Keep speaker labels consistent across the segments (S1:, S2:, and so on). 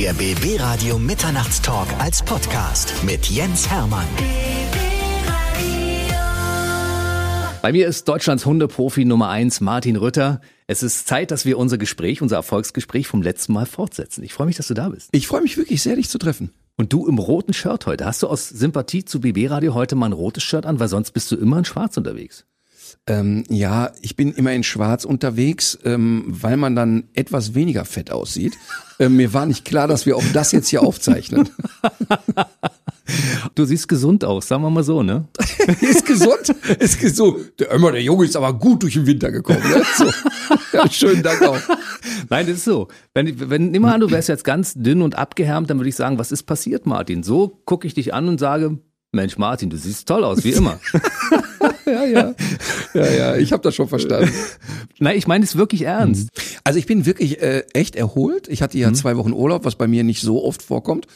S1: Der BB Radio Mitternachtstalk als Podcast mit Jens Hermann.
S2: Bei mir ist Deutschlands Hundeprofi Nummer eins Martin Rütter. Es ist Zeit, dass wir unser Gespräch, unser Erfolgsgespräch vom letzten Mal fortsetzen. Ich freue mich, dass du da bist.
S3: Ich freue mich wirklich sehr, dich zu treffen.
S2: Und du im roten Shirt heute. Hast du aus Sympathie zu BB Radio heute mal ein rotes Shirt an, weil sonst bist du immer in schwarz unterwegs?
S3: Ähm, ja, ich bin immer in Schwarz unterwegs, ähm, weil man dann etwas weniger fett aussieht. Ähm, mir war nicht klar, dass wir auch das jetzt hier aufzeichnen.
S2: Du siehst gesund aus, sagen wir mal so, ne?
S3: ist gesund, ist gesund. Der, immer, der Junge ist aber gut durch den Winter gekommen. Ne? So. Ja, schönen Dank auch.
S2: Nein, das ist so. Wenn, wenn nimm mal an, du wärst jetzt ganz dünn und abgehärmt, dann würde ich sagen, was ist passiert, Martin? So gucke ich dich an und sage, Mensch, Martin, du siehst toll aus, wie immer.
S3: ja, ja. Ja, ja, ich habe das schon verstanden.
S2: Nein, ich meine es wirklich ernst.
S3: Also ich bin wirklich äh, echt erholt. Ich hatte ja mhm. zwei Wochen Urlaub, was bei mir nicht so oft vorkommt.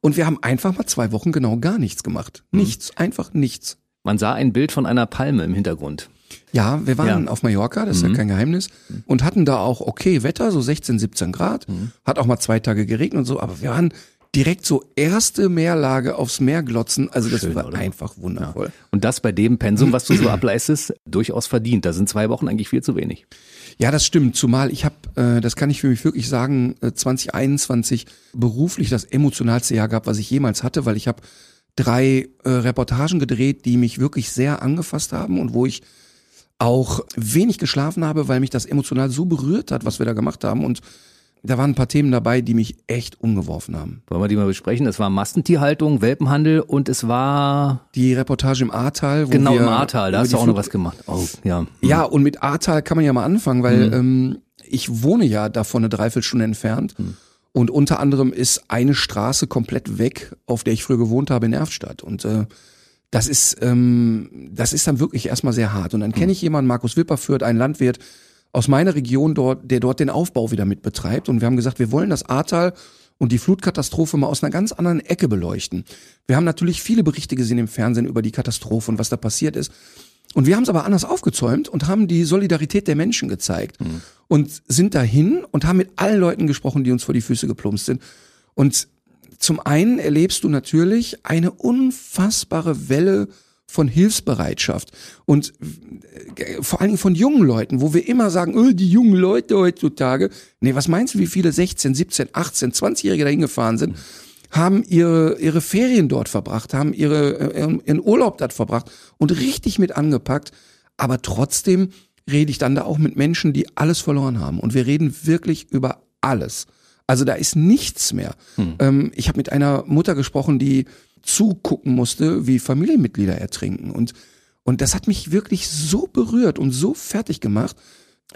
S3: Und wir haben einfach mal zwei Wochen genau gar nichts gemacht. Mhm. Nichts, einfach nichts.
S2: Man sah ein Bild von einer Palme im Hintergrund.
S3: Ja, wir waren ja. auf Mallorca, das ist mhm. ja kein Geheimnis, und hatten da auch okay Wetter, so 16, 17 Grad. Mhm. Hat auch mal zwei Tage geregnet und so, aber wir waren direkt so erste Meerlage aufs Meer glotzen. Also das Schön, war oder? einfach wundervoll. Ja.
S2: Und das bei dem Pensum, was du so ableistest, durchaus verdient. Da sind zwei Wochen eigentlich viel zu wenig.
S3: Ja, das stimmt. Zumal ich habe, äh, das kann ich für mich wirklich sagen, äh, 2021 beruflich das emotionalste Jahr gehabt, was ich jemals hatte, weil ich habe drei äh, Reportagen gedreht, die mich wirklich sehr angefasst haben und wo ich auch wenig geschlafen habe, weil mich das emotional so berührt hat, was wir da gemacht haben und da waren ein paar Themen dabei, die mich echt umgeworfen haben.
S2: Wollen wir die mal besprechen? Es war Massentierhaltung, Welpenhandel und es war
S3: die Reportage im Ahrtal.
S2: genau im Ahrtal, da hast du auch noch was gemacht. Oh, ja.
S3: Ja, und mit Ahrtal kann man ja mal anfangen, weil mhm. ähm, ich wohne ja davon eine Dreiviertelstunde entfernt. Mhm. Und unter anderem ist eine Straße komplett weg, auf der ich früher gewohnt habe in Erftstadt. Und äh, das ist, ähm, das ist dann wirklich erstmal sehr hart. Und dann kenne mhm. ich jemanden, Markus Wipper führt, einen Landwirt, aus meiner Region dort, der dort den Aufbau wieder mit betreibt. Und wir haben gesagt, wir wollen das Ahrtal und die Flutkatastrophe mal aus einer ganz anderen Ecke beleuchten. Wir haben natürlich viele Berichte gesehen im Fernsehen über die Katastrophe und was da passiert ist. Und wir haben es aber anders aufgezäumt und haben die Solidarität der Menschen gezeigt mhm. und sind dahin und haben mit allen Leuten gesprochen, die uns vor die Füße geplumpst sind. Und zum einen erlebst du natürlich eine unfassbare Welle von Hilfsbereitschaft und äh, vor allen Dingen von jungen Leuten, wo wir immer sagen, oh, die jungen Leute heutzutage. Nee, was meinst du, wie viele 16, 17, 18, 20-Jährige dahin gefahren sind, haben ihre, ihre Ferien dort verbracht, haben ihre, äh, ihren Urlaub dort verbracht und richtig mit angepackt. Aber trotzdem rede ich dann da auch mit Menschen, die alles verloren haben. Und wir reden wirklich über alles. Also da ist nichts mehr. Hm. Ähm, ich habe mit einer Mutter gesprochen, die zugucken musste, wie Familienmitglieder ertrinken. Und, und das hat mich wirklich so berührt und so fertig gemacht,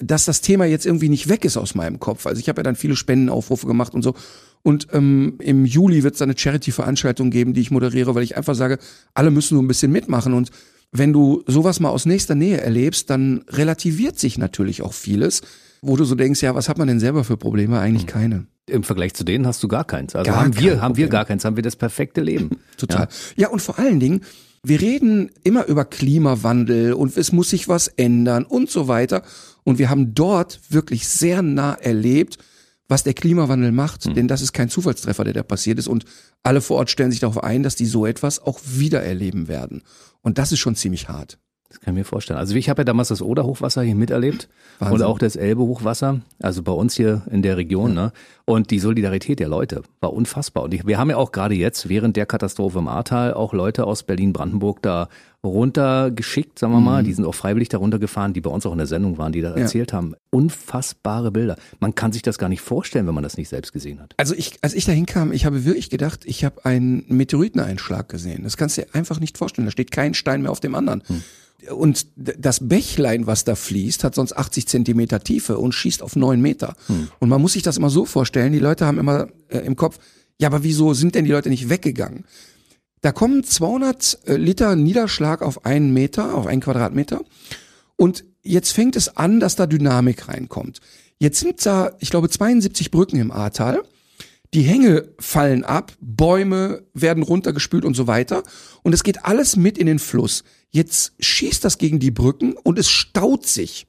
S3: dass das Thema jetzt irgendwie nicht weg ist aus meinem Kopf. Also ich habe ja dann viele Spendenaufrufe gemacht und so. Und ähm, im Juli wird es eine Charity-Veranstaltung geben, die ich moderiere, weil ich einfach sage, alle müssen so ein bisschen mitmachen. Und wenn du sowas mal aus nächster Nähe erlebst, dann relativiert sich natürlich auch vieles, wo du so denkst, ja, was hat man denn selber für Probleme? Eigentlich hm. keine.
S2: Im Vergleich zu denen hast du gar keins. Also gar haben wir, haben wir gar keins, haben wir das perfekte Leben.
S3: Total. Ja. ja, und vor allen Dingen, wir reden immer über Klimawandel und es muss sich was ändern und so weiter. Und wir haben dort wirklich sehr nah erlebt, was der Klimawandel macht. Mhm. Denn das ist kein Zufallstreffer, der da passiert ist. Und alle vor Ort stellen sich darauf ein, dass die so etwas auch wieder erleben werden. Und das ist schon ziemlich hart.
S2: Das kann ich mir vorstellen. Also ich habe ja damals das Oder-Hochwasser hier miterlebt Wahnsinn. und auch das Elbe-Hochwasser, also bei uns hier in der Region. Ja. Ne? Und die Solidarität der Leute war unfassbar. Und ich, wir haben ja auch gerade jetzt während der Katastrophe im Ahrtal auch Leute aus Berlin-Brandenburg da runtergeschickt, sagen wir mal. Mhm. Die sind auch freiwillig da runtergefahren, die bei uns auch in der Sendung waren, die da ja. erzählt haben. Unfassbare Bilder. Man kann sich das gar nicht vorstellen, wenn man das nicht selbst gesehen hat.
S3: Also ich, als ich da hinkam, ich habe wirklich gedacht, ich habe einen Meteoriteneinschlag gesehen. Das kannst du dir einfach nicht vorstellen. Da steht kein Stein mehr auf dem anderen. Mhm. Und das Bächlein, was da fließt, hat sonst 80 Zentimeter Tiefe und schießt auf neun Meter. Hm. Und man muss sich das immer so vorstellen, die Leute haben immer äh, im Kopf, ja, aber wieso sind denn die Leute nicht weggegangen? Da kommen 200 äh, Liter Niederschlag auf einen Meter, auf einen Quadratmeter. Und jetzt fängt es an, dass da Dynamik reinkommt. Jetzt sind da, ich glaube, 72 Brücken im Ahrtal. Die Hänge fallen ab, Bäume werden runtergespült und so weiter. Und es geht alles mit in den Fluss. Jetzt schießt das gegen die Brücken und es staut sich.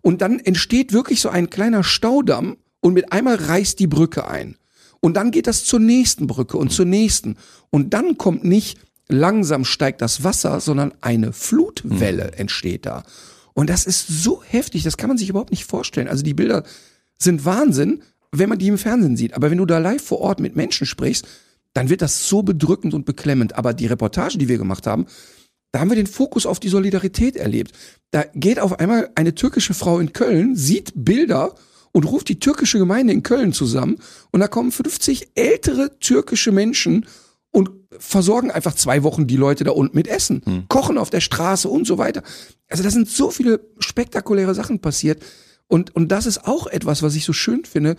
S3: Und dann entsteht wirklich so ein kleiner Staudamm und mit einmal reißt die Brücke ein. Und dann geht das zur nächsten Brücke und zur nächsten. Und dann kommt nicht langsam steigt das Wasser, sondern eine Flutwelle mhm. entsteht da. Und das ist so heftig, das kann man sich überhaupt nicht vorstellen. Also die Bilder sind Wahnsinn, wenn man die im Fernsehen sieht. Aber wenn du da live vor Ort mit Menschen sprichst, dann wird das so bedrückend und beklemmend. Aber die Reportage, die wir gemacht haben, da haben wir den Fokus auf die Solidarität erlebt. Da geht auf einmal eine türkische Frau in Köln, sieht Bilder und ruft die türkische Gemeinde in Köln zusammen und da kommen 50 ältere türkische Menschen und versorgen einfach zwei Wochen die Leute da unten mit Essen, hm. kochen auf der Straße und so weiter. Also da sind so viele spektakuläre Sachen passiert und und das ist auch etwas, was ich so schön finde.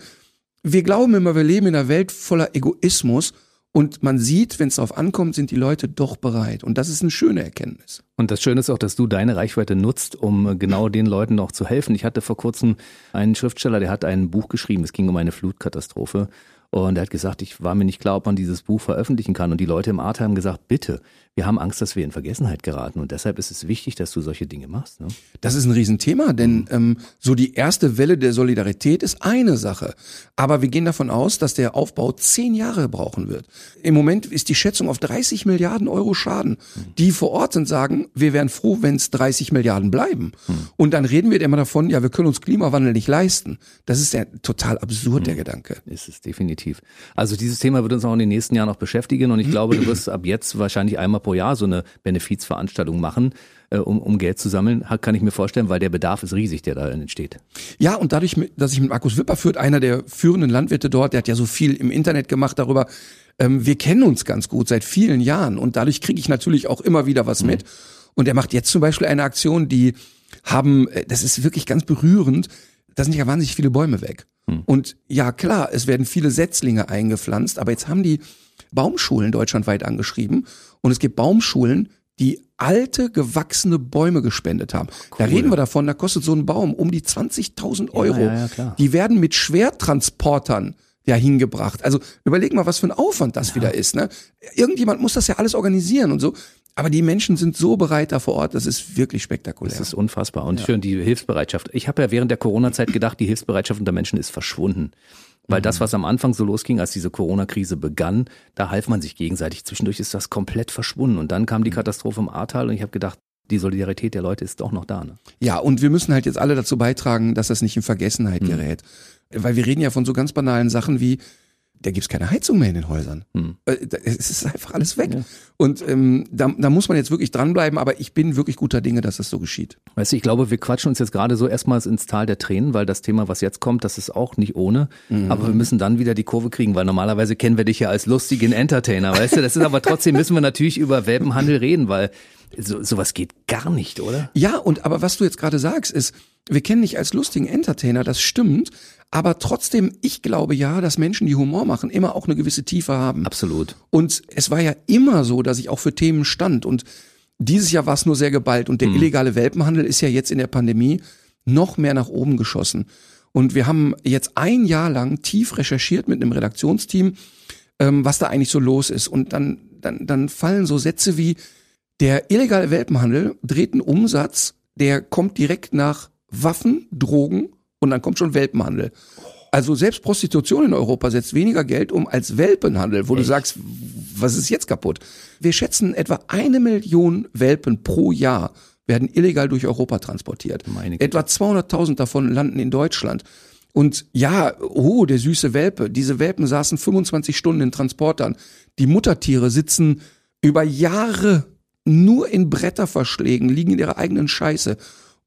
S3: Wir glauben immer, wir leben in einer Welt voller Egoismus und man sieht, wenn es darauf ankommt, sind die Leute doch bereit. Und das ist eine schöne Erkenntnis.
S2: Und das Schöne ist auch, dass du deine Reichweite nutzt, um genau den Leuten auch zu helfen. Ich hatte vor kurzem einen Schriftsteller, der hat ein Buch geschrieben. Es ging um eine Flutkatastrophe. Und er hat gesagt, ich war mir nicht klar, ob man dieses Buch veröffentlichen kann. Und die Leute im Art haben gesagt, bitte, wir haben Angst, dass wir in Vergessenheit geraten. Und deshalb ist es wichtig, dass du solche Dinge machst. Ne?
S3: Das ist ein Riesenthema, denn mhm. ähm, so die erste Welle der Solidarität ist eine Sache. Aber wir gehen davon aus, dass der Aufbau zehn Jahre brauchen wird. Im Moment ist die Schätzung auf 30 Milliarden Euro Schaden. Mhm. Die vor Ort sind, sagen, wir wären froh, wenn es 30 Milliarden bleiben. Mhm. Und dann reden wir immer davon, ja, wir können uns Klimawandel nicht leisten. Das ist ja total absurd, der mhm. Gedanke.
S2: Ist es definitiv definitiv. Also dieses Thema wird uns auch in den nächsten Jahren noch beschäftigen und ich glaube, du wirst ab jetzt wahrscheinlich einmal pro Jahr so eine Benefizveranstaltung machen, äh, um, um Geld zu sammeln, kann ich mir vorstellen, weil der Bedarf ist riesig, der da entsteht.
S3: Ja, und dadurch, dass ich mit Markus Wipper führt, einer der führenden Landwirte dort, der hat ja so viel im Internet gemacht darüber, ähm, wir kennen uns ganz gut seit vielen Jahren und dadurch kriege ich natürlich auch immer wieder was mhm. mit. Und er macht jetzt zum Beispiel eine Aktion, die haben, äh, das ist wirklich ganz berührend, da sind ja wahnsinnig viele Bäume weg. Hm. Und ja, klar, es werden viele Setzlinge eingepflanzt, aber jetzt haben die Baumschulen deutschlandweit angeschrieben und es gibt Baumschulen, die alte, gewachsene Bäume gespendet haben. Cool. Da reden wir davon, da kostet so ein Baum um die 20.000 Euro. Ja, ja, die werden mit Schwertransportern ja hingebracht. Also überleg mal, was für ein Aufwand das ja. wieder ist. Ne? Irgendjemand muss das ja alles organisieren und so. Aber die Menschen sind so bereit da vor Ort, das ist wirklich spektakulär.
S2: Das ist unfassbar. Und ja. schön, die Hilfsbereitschaft. Ich habe ja während der Corona-Zeit gedacht, die Hilfsbereitschaft unter Menschen ist verschwunden. Weil mhm. das, was am Anfang so losging, als diese Corona-Krise begann, da half man sich gegenseitig. Zwischendurch ist das komplett verschwunden. Und dann kam die mhm. Katastrophe im Ahrtal und ich habe gedacht, die Solidarität der Leute ist doch noch da. Ne?
S3: Ja, und wir müssen halt jetzt alle dazu beitragen, dass das nicht in Vergessenheit mhm. gerät. Weil wir reden ja von so ganz banalen Sachen wie, da gibt's keine Heizung mehr in den Häusern. Hm. Äh, es ist einfach alles weg. Ja. Und ähm, da, da muss man jetzt wirklich dranbleiben, aber ich bin wirklich guter Dinge, dass das so geschieht.
S2: Weißt du, ich glaube, wir quatschen uns jetzt gerade so erstmals ins Tal der Tränen, weil das Thema, was jetzt kommt, das ist auch nicht ohne. Mhm. Aber wir müssen dann wieder die Kurve kriegen, weil normalerweise kennen wir dich ja als lustigen Entertainer, weißt du? Das ist aber trotzdem müssen wir natürlich über Welpenhandel reden, weil so, sowas geht gar nicht, oder?
S3: Ja, und aber was du jetzt gerade sagst, ist, wir kennen dich als lustigen Entertainer, das stimmt, aber trotzdem, ich glaube ja, dass Menschen, die Humor machen, immer auch eine gewisse Tiefe haben.
S2: Absolut.
S3: Und es war ja immer so, dass ich auch für Themen stand. Und dieses Jahr war es nur sehr geballt. Und der mhm. illegale Welpenhandel ist ja jetzt in der Pandemie noch mehr nach oben geschossen. Und wir haben jetzt ein Jahr lang tief recherchiert mit einem Redaktionsteam, ähm, was da eigentlich so los ist. Und dann, dann, dann fallen so Sätze wie, der illegale Welpenhandel dreht einen Umsatz, der kommt direkt nach Waffen, Drogen und dann kommt schon Welpenhandel. Also selbst Prostitution in Europa setzt weniger Geld um als Welpenhandel, wo Echt? du sagst, was ist jetzt kaputt? Wir schätzen etwa eine Million Welpen pro Jahr werden illegal durch Europa transportiert. Etwa 200.000 davon landen in Deutschland. Und ja, oh, der süße Welpe. Diese Welpen saßen 25 Stunden in Transportern. Die Muttertiere sitzen über Jahre nur in Bretterverschlägen, liegen in ihrer eigenen Scheiße.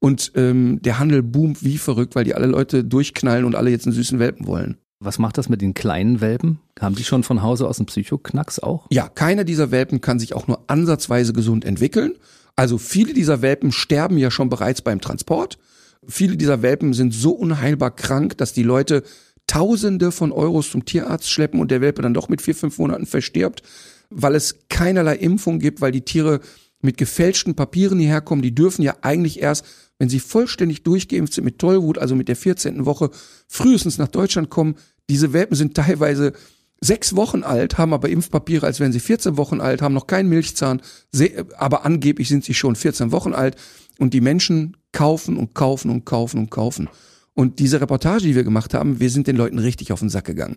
S3: Und ähm, der Handel boomt wie verrückt, weil die alle Leute durchknallen und alle jetzt einen süßen Welpen wollen.
S2: Was macht das mit den kleinen Welpen? Haben die schon von Hause aus einen Psychoknacks auch?
S3: Ja, keiner dieser Welpen kann sich auch nur ansatzweise gesund entwickeln. Also viele dieser Welpen sterben ja schon bereits beim Transport. Viele dieser Welpen sind so unheilbar krank, dass die Leute Tausende von Euros zum Tierarzt schleppen und der Welpe dann doch mit vier, fünf Monaten verstirbt, weil es keinerlei Impfung gibt, weil die Tiere mit gefälschten Papieren hierher kommen. Die dürfen ja eigentlich erst wenn sie vollständig durchgeimpft sind mit Tollwut, also mit der 14. Woche, frühestens nach Deutschland kommen. Diese Welpen sind teilweise sechs Wochen alt, haben aber Impfpapiere, als wären sie 14 Wochen alt, haben noch keinen Milchzahn, aber angeblich sind sie schon 14 Wochen alt. Und die Menschen kaufen und kaufen und kaufen und kaufen. Und diese Reportage, die wir gemacht haben, wir sind den Leuten richtig auf den Sack gegangen.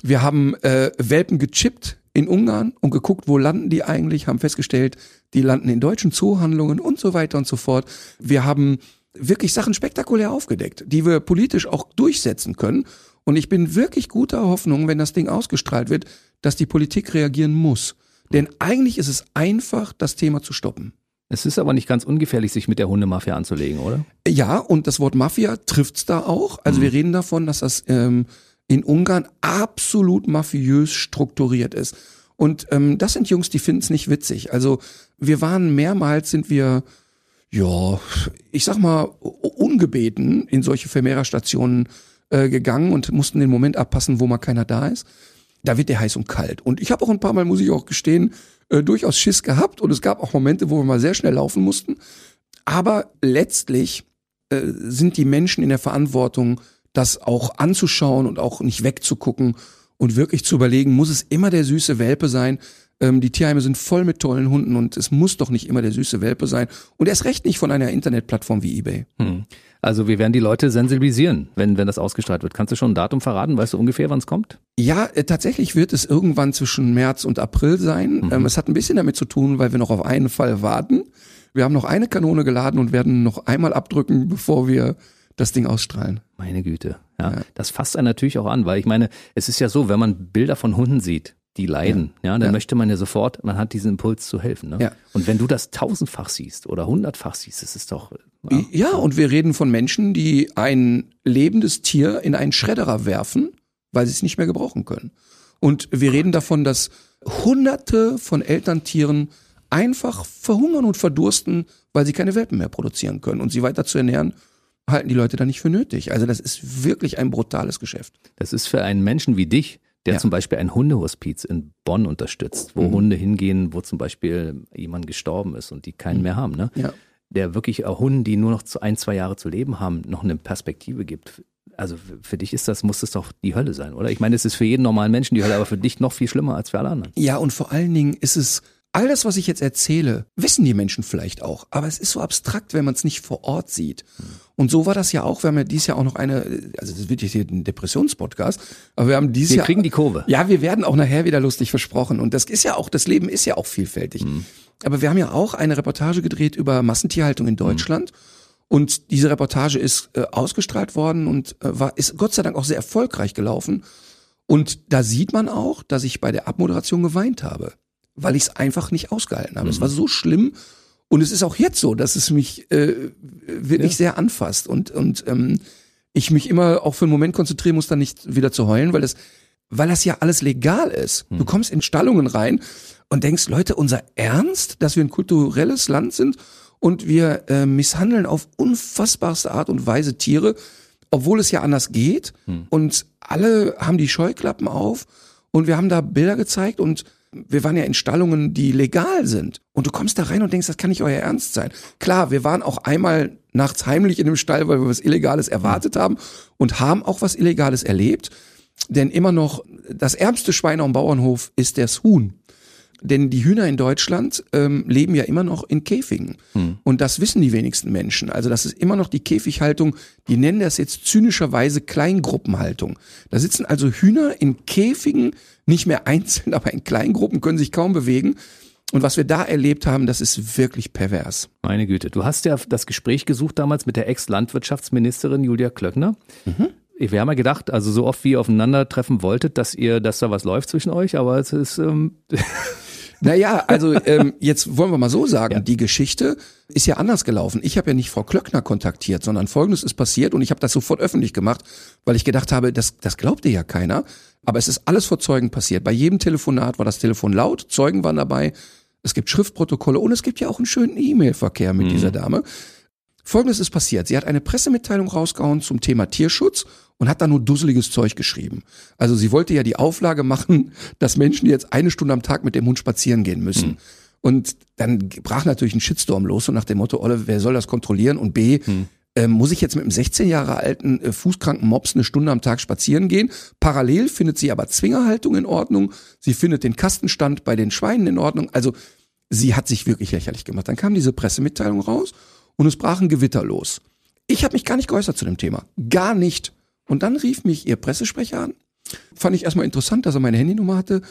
S3: Wir haben äh, Welpen gechippt in Ungarn und geguckt, wo landen die eigentlich, haben festgestellt, die landen in deutschen Zoohandlungen und so weiter und so fort. Wir haben wirklich Sachen spektakulär aufgedeckt, die wir politisch auch durchsetzen können. Und ich bin wirklich guter Hoffnung, wenn das Ding ausgestrahlt wird, dass die Politik reagieren muss. Denn eigentlich ist es einfach, das Thema zu stoppen.
S2: Es ist aber nicht ganz ungefährlich, sich mit der Hundemafia anzulegen, oder?
S3: Ja, und das Wort Mafia trifft's da auch. Also mhm. wir reden davon, dass das ähm, in Ungarn absolut mafiös strukturiert ist. Und ähm, das sind Jungs, die finden's nicht witzig. Also wir waren mehrmals, sind wir, ja, ich sag mal, ungebeten in solche Vermehrerstationen äh, gegangen und mussten den Moment abpassen, wo mal keiner da ist. Da wird der heiß und kalt. Und ich habe auch ein paar Mal, muss ich auch gestehen, äh, durchaus Schiss gehabt. Und es gab auch Momente, wo wir mal sehr schnell laufen mussten. Aber letztlich äh, sind die Menschen in der Verantwortung, das auch anzuschauen und auch nicht wegzugucken und wirklich zu überlegen, muss es immer der süße Welpe sein? Ähm, die Tierheime sind voll mit tollen Hunden und es muss doch nicht immer der süße Welpe sein. Und erst recht nicht von einer Internetplattform wie eBay. Hm.
S2: Also wir werden die Leute sensibilisieren, wenn, wenn das ausgestrahlt wird. Kannst du schon ein Datum verraten? Weißt du ungefähr, wann es kommt?
S3: Ja, äh, tatsächlich wird es irgendwann zwischen März und April sein. Mhm. Ähm, es hat ein bisschen damit zu tun, weil wir noch auf einen Fall warten. Wir haben noch eine Kanone geladen und werden noch einmal abdrücken, bevor wir das Ding ausstrahlen.
S2: Meine Güte. Ja, ja. Das fasst einen natürlich auch an, weil ich meine, es ist ja so, wenn man Bilder von Hunden sieht, die leiden, ja, ja dann ja. möchte man ja sofort, man hat diesen Impuls zu helfen. Ne? Ja. Und wenn du das tausendfach siehst oder hundertfach siehst, das ist doch.
S3: Ja, ja, und wir reden von Menschen, die ein lebendes Tier in einen Schredderer werfen, weil sie es nicht mehr gebrauchen können. Und wir reden davon, dass Hunderte von Elterntieren einfach verhungern und verdursten, weil sie keine Welpen mehr produzieren können und sie weiter zu ernähren halten die Leute da nicht für nötig. Also das ist wirklich ein brutales Geschäft.
S2: Das ist für einen Menschen wie dich, der ja. zum Beispiel ein Hundehospiz in Bonn unterstützt, wo mhm. Hunde hingehen, wo zum Beispiel jemand gestorben ist und die keinen mhm. mehr haben, ne? Ja. Der wirklich auch Hunden, die nur noch ein, zwei Jahre zu leben haben, noch eine Perspektive gibt. Also für dich ist das, muss das doch die Hölle sein, oder? Ich meine, es ist für jeden normalen Menschen die Hölle, aber für dich noch viel schlimmer als für alle anderen.
S3: Ja, und vor allen Dingen ist es, All das, was ich jetzt erzähle, wissen die Menschen vielleicht auch, aber es ist so abstrakt, wenn man es nicht vor Ort sieht. Und so war das ja auch, wir haben ja dieses Jahr auch noch eine, also das wird jetzt hier ein Depressionspodcast, aber wir haben dieses
S2: wir
S3: Jahr.
S2: Wir kriegen die Kurve.
S3: Ja, wir werden auch nachher wieder lustig versprochen. Und das ist ja auch, das Leben ist ja auch vielfältig. Mhm. Aber wir haben ja auch eine Reportage gedreht über Massentierhaltung in Deutschland. Mhm. Und diese Reportage ist äh, ausgestrahlt worden und äh, war, ist Gott sei Dank auch sehr erfolgreich gelaufen. Und da sieht man auch, dass ich bei der Abmoderation geweint habe weil ich es einfach nicht ausgehalten habe. Mhm. Es war so schlimm und es ist auch jetzt so, dass es mich äh, wirklich ja. sehr anfasst und und ähm, ich mich immer auch für einen Moment konzentrieren muss, dann nicht wieder zu heulen, weil das weil das ja alles legal ist. Mhm. Du kommst in Stallungen rein und denkst, Leute, unser Ernst, dass wir ein kulturelles Land sind und wir äh, misshandeln auf unfassbarste Art und Weise Tiere, obwohl es ja anders geht. Mhm. Und alle haben die Scheuklappen auf und wir haben da Bilder gezeigt und wir waren ja in Stallungen, die legal sind. Und du kommst da rein und denkst, das kann nicht euer Ernst sein. Klar, wir waren auch einmal nachts heimlich in dem Stall, weil wir was Illegales erwartet haben und haben auch was Illegales erlebt. Denn immer noch, das ärmste Schwein am Bauernhof ist das Huhn. Denn die Hühner in Deutschland ähm, leben ja immer noch in Käfigen. Hm. Und das wissen die wenigsten Menschen. Also das ist immer noch die Käfighaltung, die nennen das jetzt zynischerweise Kleingruppenhaltung. Da sitzen also Hühner in Käfigen nicht mehr einzeln, aber in kleinen Gruppen können sich kaum bewegen. Und was wir da erlebt haben, das ist wirklich pervers.
S2: Meine Güte. Du hast ja das Gespräch gesucht damals mit der Ex-Landwirtschaftsministerin Julia Klöckner. Mhm. Wir haben ja gedacht, also so oft wie ihr aufeinandertreffen wolltet, dass ihr, dass da was läuft zwischen euch, aber es ist. Ähm
S3: Naja, also ähm, jetzt wollen wir mal so sagen, ja. die Geschichte ist ja anders gelaufen. Ich habe ja nicht Frau Klöckner kontaktiert, sondern Folgendes ist passiert und ich habe das sofort öffentlich gemacht, weil ich gedacht habe, das, das glaubt ihr ja keiner. Aber es ist alles vor Zeugen passiert. Bei jedem Telefonat war das Telefon laut, Zeugen waren dabei, es gibt Schriftprotokolle und es gibt ja auch einen schönen E-Mail-Verkehr mit mhm. dieser Dame. Folgendes ist passiert. Sie hat eine Pressemitteilung rausgehauen zum Thema Tierschutz und hat da nur dusseliges Zeug geschrieben. Also sie wollte ja die Auflage machen, dass Menschen jetzt eine Stunde am Tag mit dem Hund spazieren gehen müssen. Mhm. Und dann brach natürlich ein Shitstorm los und nach dem Motto, Olle, wer soll das kontrollieren? Und B, mhm. Äh, muss ich jetzt mit einem 16 Jahre alten äh, fußkranken Mops eine Stunde am Tag spazieren gehen? Parallel findet sie aber Zwingerhaltung in Ordnung. Sie findet den Kastenstand bei den Schweinen in Ordnung. Also sie hat sich wirklich lächerlich gemacht. Dann kam diese Pressemitteilung raus und es brach ein Gewitter los. Ich habe mich gar nicht geäußert zu dem Thema. Gar nicht. Und dann rief mich ihr Pressesprecher an. Fand ich erstmal interessant, dass er meine Handynummer hatte.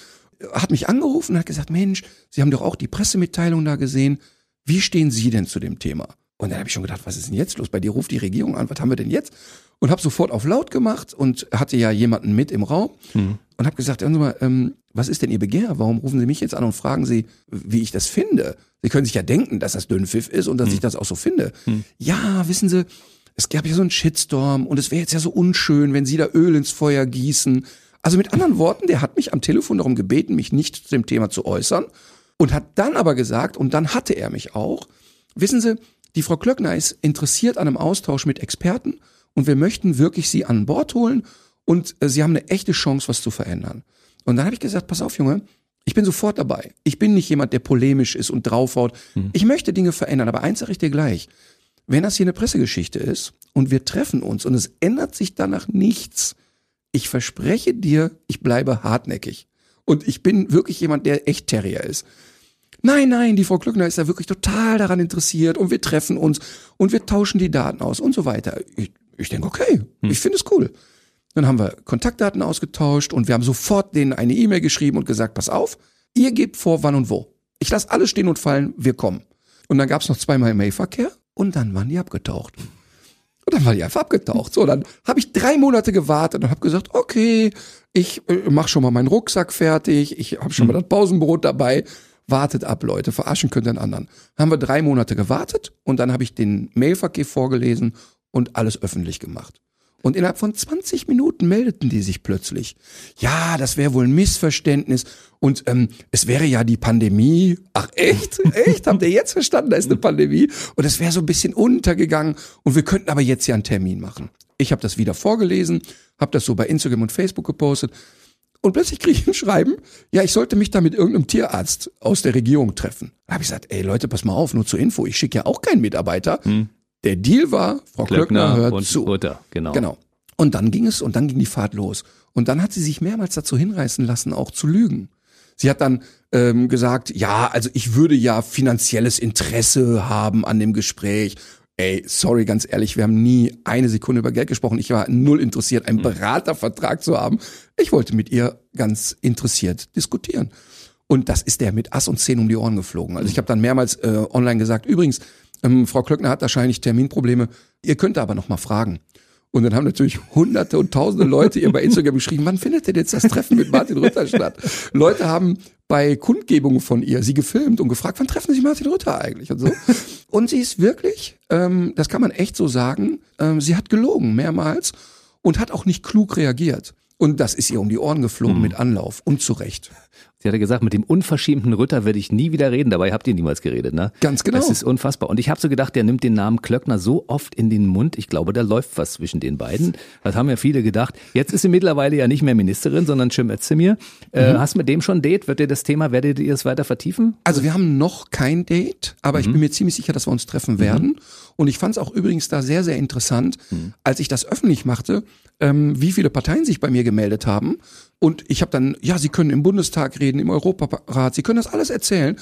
S3: Hat mich angerufen und hat gesagt, Mensch, Sie haben doch auch die Pressemitteilung da gesehen. Wie stehen Sie denn zu dem Thema? Und dann habe ich schon gedacht, was ist denn jetzt los? Bei dir ruft die Regierung an, was haben wir denn jetzt? Und habe sofort auf laut gemacht und hatte ja jemanden mit im Raum mhm. und habe gesagt, hören Sie mal, ähm, was ist denn Ihr Begehr? Warum rufen Sie mich jetzt an und fragen Sie, wie ich das finde? Sie können sich ja denken, dass das Dünnpfiff ist und dass mhm. ich das auch so finde. Mhm. Ja, wissen Sie, es gab ja so einen Shitstorm und es wäre jetzt ja so unschön, wenn Sie da Öl ins Feuer gießen. Also mit anderen Worten, der hat mich am Telefon darum gebeten, mich nicht zu dem Thema zu äußern und hat dann aber gesagt, und dann hatte er mich auch, wissen Sie, die Frau Klöckner ist interessiert an einem Austausch mit Experten und wir möchten wirklich sie an Bord holen und äh, sie haben eine echte Chance, was zu verändern. Und dann habe ich gesagt, pass auf, Junge, ich bin sofort dabei. Ich bin nicht jemand, der polemisch ist und draufhaut. Mhm. Ich möchte Dinge verändern, aber eins sage ich dir gleich. Wenn das hier eine Pressegeschichte ist und wir treffen uns und es ändert sich danach nichts, ich verspreche dir, ich bleibe hartnäckig. Und ich bin wirklich jemand, der echt Terrier ist. Nein, nein, die Frau Glückner ist da wirklich total daran interessiert und wir treffen uns und wir tauschen die Daten aus und so weiter. Ich, ich denke, okay, hm. ich finde es cool. Dann haben wir Kontaktdaten ausgetauscht und wir haben sofort denen eine E-Mail geschrieben und gesagt, pass auf, ihr gebt vor, wann und wo. Ich lasse alles stehen und fallen, wir kommen. Und dann gab es noch zweimal Mailverkehr und dann waren die abgetaucht. Und dann war die einfach abgetaucht. So, dann habe ich drei Monate gewartet und habe gesagt, okay, ich äh, mache schon mal meinen Rucksack fertig, ich habe schon mal hm. das Pausenbrot dabei wartet ab, Leute, verarschen könnt den anderen. Haben wir drei Monate gewartet und dann habe ich den Mailverkehr vorgelesen und alles öffentlich gemacht. Und innerhalb von 20 Minuten meldeten die sich plötzlich. Ja, das wäre wohl ein Missverständnis und ähm, es wäre ja die Pandemie. Ach echt? Echt? Habt ihr jetzt verstanden, da ist eine Pandemie? Und es wäre so ein bisschen untergegangen und wir könnten aber jetzt ja einen Termin machen. Ich habe das wieder vorgelesen, habe das so bei Instagram und Facebook gepostet und plötzlich kriege ich ein Schreiben, ja, ich sollte mich da mit irgendeinem Tierarzt aus der Regierung treffen. Da habe ich gesagt, ey Leute, pass mal auf, nur zur Info, ich schicke ja auch keinen Mitarbeiter. Hm. Der Deal war, Frau Klöckner, Klöckner hört und zu.
S2: Butter, genau.
S3: genau. Und dann ging es und dann ging die Fahrt los. Und dann hat sie sich mehrmals dazu hinreißen lassen, auch zu lügen. Sie hat dann ähm, gesagt, ja, also ich würde ja finanzielles Interesse haben an dem Gespräch Ey, sorry, ganz ehrlich, wir haben nie eine Sekunde über Geld gesprochen. Ich war null interessiert, einen hm. Beratervertrag zu haben. Ich wollte mit ihr ganz interessiert diskutieren. Und das ist der mit Ass und Zehn um die Ohren geflogen. Also ich habe dann mehrmals äh, online gesagt, übrigens, ähm, Frau Klöckner hat wahrscheinlich Terminprobleme. Ihr könnt aber noch mal fragen. Und dann haben natürlich hunderte und tausende Leute ihr bei Instagram geschrieben, wann findet denn jetzt das Treffen mit Martin Rütter statt? Leute haben bei Kundgebungen von ihr sie gefilmt und gefragt, wann treffen Sie Martin Rütter eigentlich und so. Und sie ist wirklich, ähm, das kann man echt so sagen, ähm, sie hat gelogen mehrmals und hat auch nicht klug reagiert. Und das ist ihr um die Ohren geflogen mhm. mit Anlauf und zu Recht.
S2: Sie hatte gesagt, mit dem unverschämten Rütter werde ich nie wieder reden. Dabei habt ihr niemals geredet, ne?
S3: Ganz genau.
S2: Das ist unfassbar. Und ich habe so gedacht, der nimmt den Namen Klöckner so oft in den Mund. Ich glaube, da läuft was zwischen den beiden. Das haben ja viele gedacht. Jetzt ist sie mittlerweile ja nicht mehr Ministerin, sondern Cem Özdemir. Äh, mhm. Hast du mit dem schon ein Date? Wird ihr das Thema, werdet ihr es weiter vertiefen?
S3: Also wir haben noch kein Date, aber mhm. ich bin mir ziemlich sicher, dass wir uns treffen mhm. werden. Und ich fand es auch übrigens da sehr, sehr interessant, mhm. als ich das öffentlich machte, ähm, wie viele Parteien sich bei mir gemeldet haben. Und ich habe dann, ja, Sie können im Bundestag reden, im Europarat, Sie können das alles erzählen.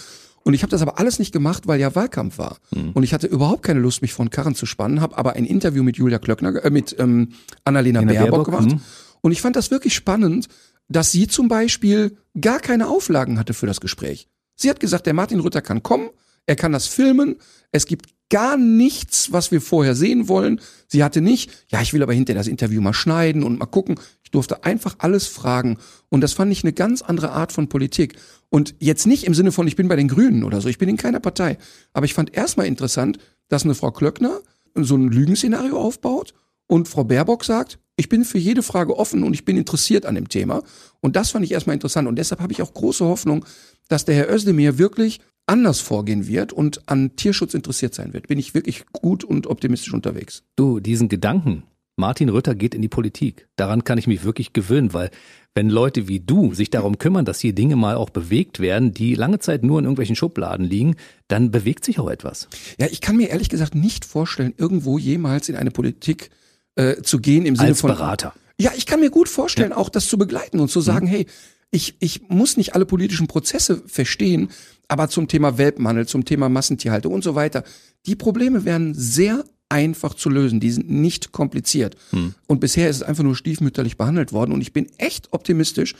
S3: Und ich habe das aber alles nicht gemacht, weil ja Wahlkampf war. Mhm. Und ich hatte überhaupt keine Lust, mich von Karren zu spannen, habe aber ein Interview mit Julia Klöckner, äh, mit ähm, Annalena Baerbock, Baerbock gemacht. Mhm. Und ich fand das wirklich spannend, dass sie zum Beispiel gar keine Auflagen hatte für das Gespräch. Sie hat gesagt, der Martin Rütter kann kommen, er kann das filmen, es gibt gar nichts, was wir vorher sehen wollen. Sie hatte nicht, ja, ich will aber hinterher das Interview mal schneiden und mal gucken. Ich durfte einfach alles fragen. Und das fand ich eine ganz andere Art von Politik. Und jetzt nicht im Sinne von, ich bin bei den Grünen oder so, ich bin in keiner Partei. Aber ich fand erstmal interessant, dass eine Frau Klöckner so ein Lügenszenario aufbaut und Frau Baerbock sagt, ich bin für jede Frage offen und ich bin interessiert an dem Thema. Und das fand ich erstmal interessant. Und deshalb habe ich auch große Hoffnung, dass der Herr Özdemir wirklich anders vorgehen wird und an Tierschutz interessiert sein wird. Bin ich wirklich gut und optimistisch unterwegs.
S2: Du, diesen Gedanken, Martin Rütter geht in die Politik. Daran kann ich mich wirklich gewöhnen, weil wenn Leute wie du sich darum kümmern, dass hier Dinge mal auch bewegt werden, die lange Zeit nur in irgendwelchen Schubladen liegen, dann bewegt sich auch etwas.
S3: Ja, ich kann mir ehrlich gesagt nicht vorstellen, irgendwo jemals in eine Politik äh, zu gehen im Sinne
S2: Als
S3: von
S2: Berater.
S3: Ja, ich kann mir gut vorstellen, ja. auch das zu begleiten und zu sagen, mhm. hey, ich, ich muss nicht alle politischen Prozesse verstehen, aber zum Thema Welpenhandel, zum Thema Massentierhaltung und so weiter, die Probleme werden sehr einfach zu lösen. Die sind nicht kompliziert. Hm. Und bisher ist es einfach nur stiefmütterlich behandelt worden. Und ich bin echt optimistisch,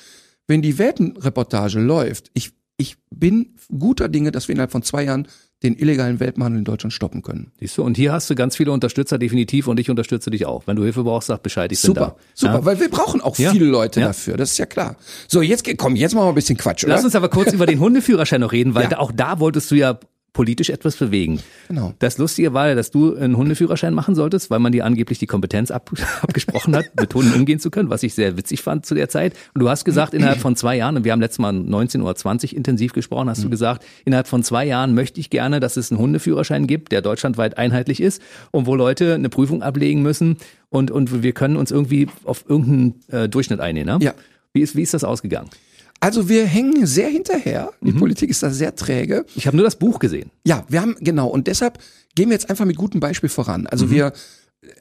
S3: wenn die Weltenreportage läuft. Ich, ich bin guter Dinge, dass wir innerhalb von zwei Jahren den illegalen Welpenhandel in Deutschland stoppen können.
S2: Siehst du, und hier hast du ganz viele Unterstützer definitiv und ich unterstütze dich auch. Wenn du Hilfe brauchst, sag Bescheid, ich
S3: super,
S2: bin da.
S3: Super, ja? weil wir brauchen auch ja? viele Leute ja? dafür, das ist ja klar. So, jetzt komm, jetzt machen wir ein bisschen Quatsch, oder?
S2: Lass uns aber kurz über den Hundeführerschein noch reden, weil auch da wolltest du ja politisch etwas bewegen. Genau. Das Lustige war ja, dass du einen Hundeführerschein machen solltest, weil man dir angeblich die Kompetenz ab, abgesprochen hat, mit Hunden umgehen zu können, was ich sehr witzig fand zu der Zeit. Und du hast gesagt, innerhalb von zwei Jahren, und wir haben letztes Mal 19.20 Uhr intensiv gesprochen, hast mhm. du gesagt, innerhalb von zwei Jahren möchte ich gerne, dass es einen Hundeführerschein gibt, der deutschlandweit einheitlich ist und wo Leute eine Prüfung ablegen müssen und, und wir können uns irgendwie auf irgendeinen äh, Durchschnitt einigen. Ne? Ja. Wie ist, wie ist das ausgegangen?
S3: Also wir hängen sehr hinterher. Die mhm. Politik ist da sehr träge.
S2: Ich habe nur das Buch gesehen.
S3: Ja, wir haben genau und deshalb gehen wir jetzt einfach mit gutem Beispiel voran. Also mhm. wir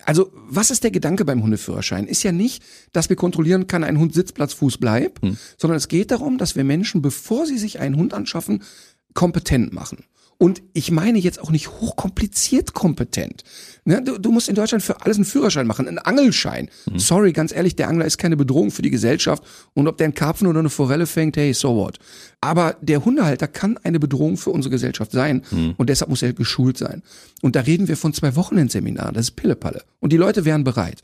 S3: also, was ist der Gedanke beim Hundeführerschein? Ist ja nicht, dass wir kontrollieren, kann ein Hund Sitzplatz, Fuß, bleib, mhm. sondern es geht darum, dass wir Menschen, bevor sie sich einen Hund anschaffen, kompetent machen. Und ich meine jetzt auch nicht hochkompliziert kompetent. Ne, du, du musst in Deutschland für alles einen Führerschein machen, einen Angelschein. Mhm. Sorry, ganz ehrlich, der Angler ist keine Bedrohung für die Gesellschaft. Und ob der einen Karpfen oder eine Forelle fängt, hey, so what. Aber der Hundehalter kann eine Bedrohung für unsere Gesellschaft sein. Mhm. Und deshalb muss er geschult sein. Und da reden wir von zwei Wochenendseminaren. Das ist Pillepalle. Und die Leute wären bereit.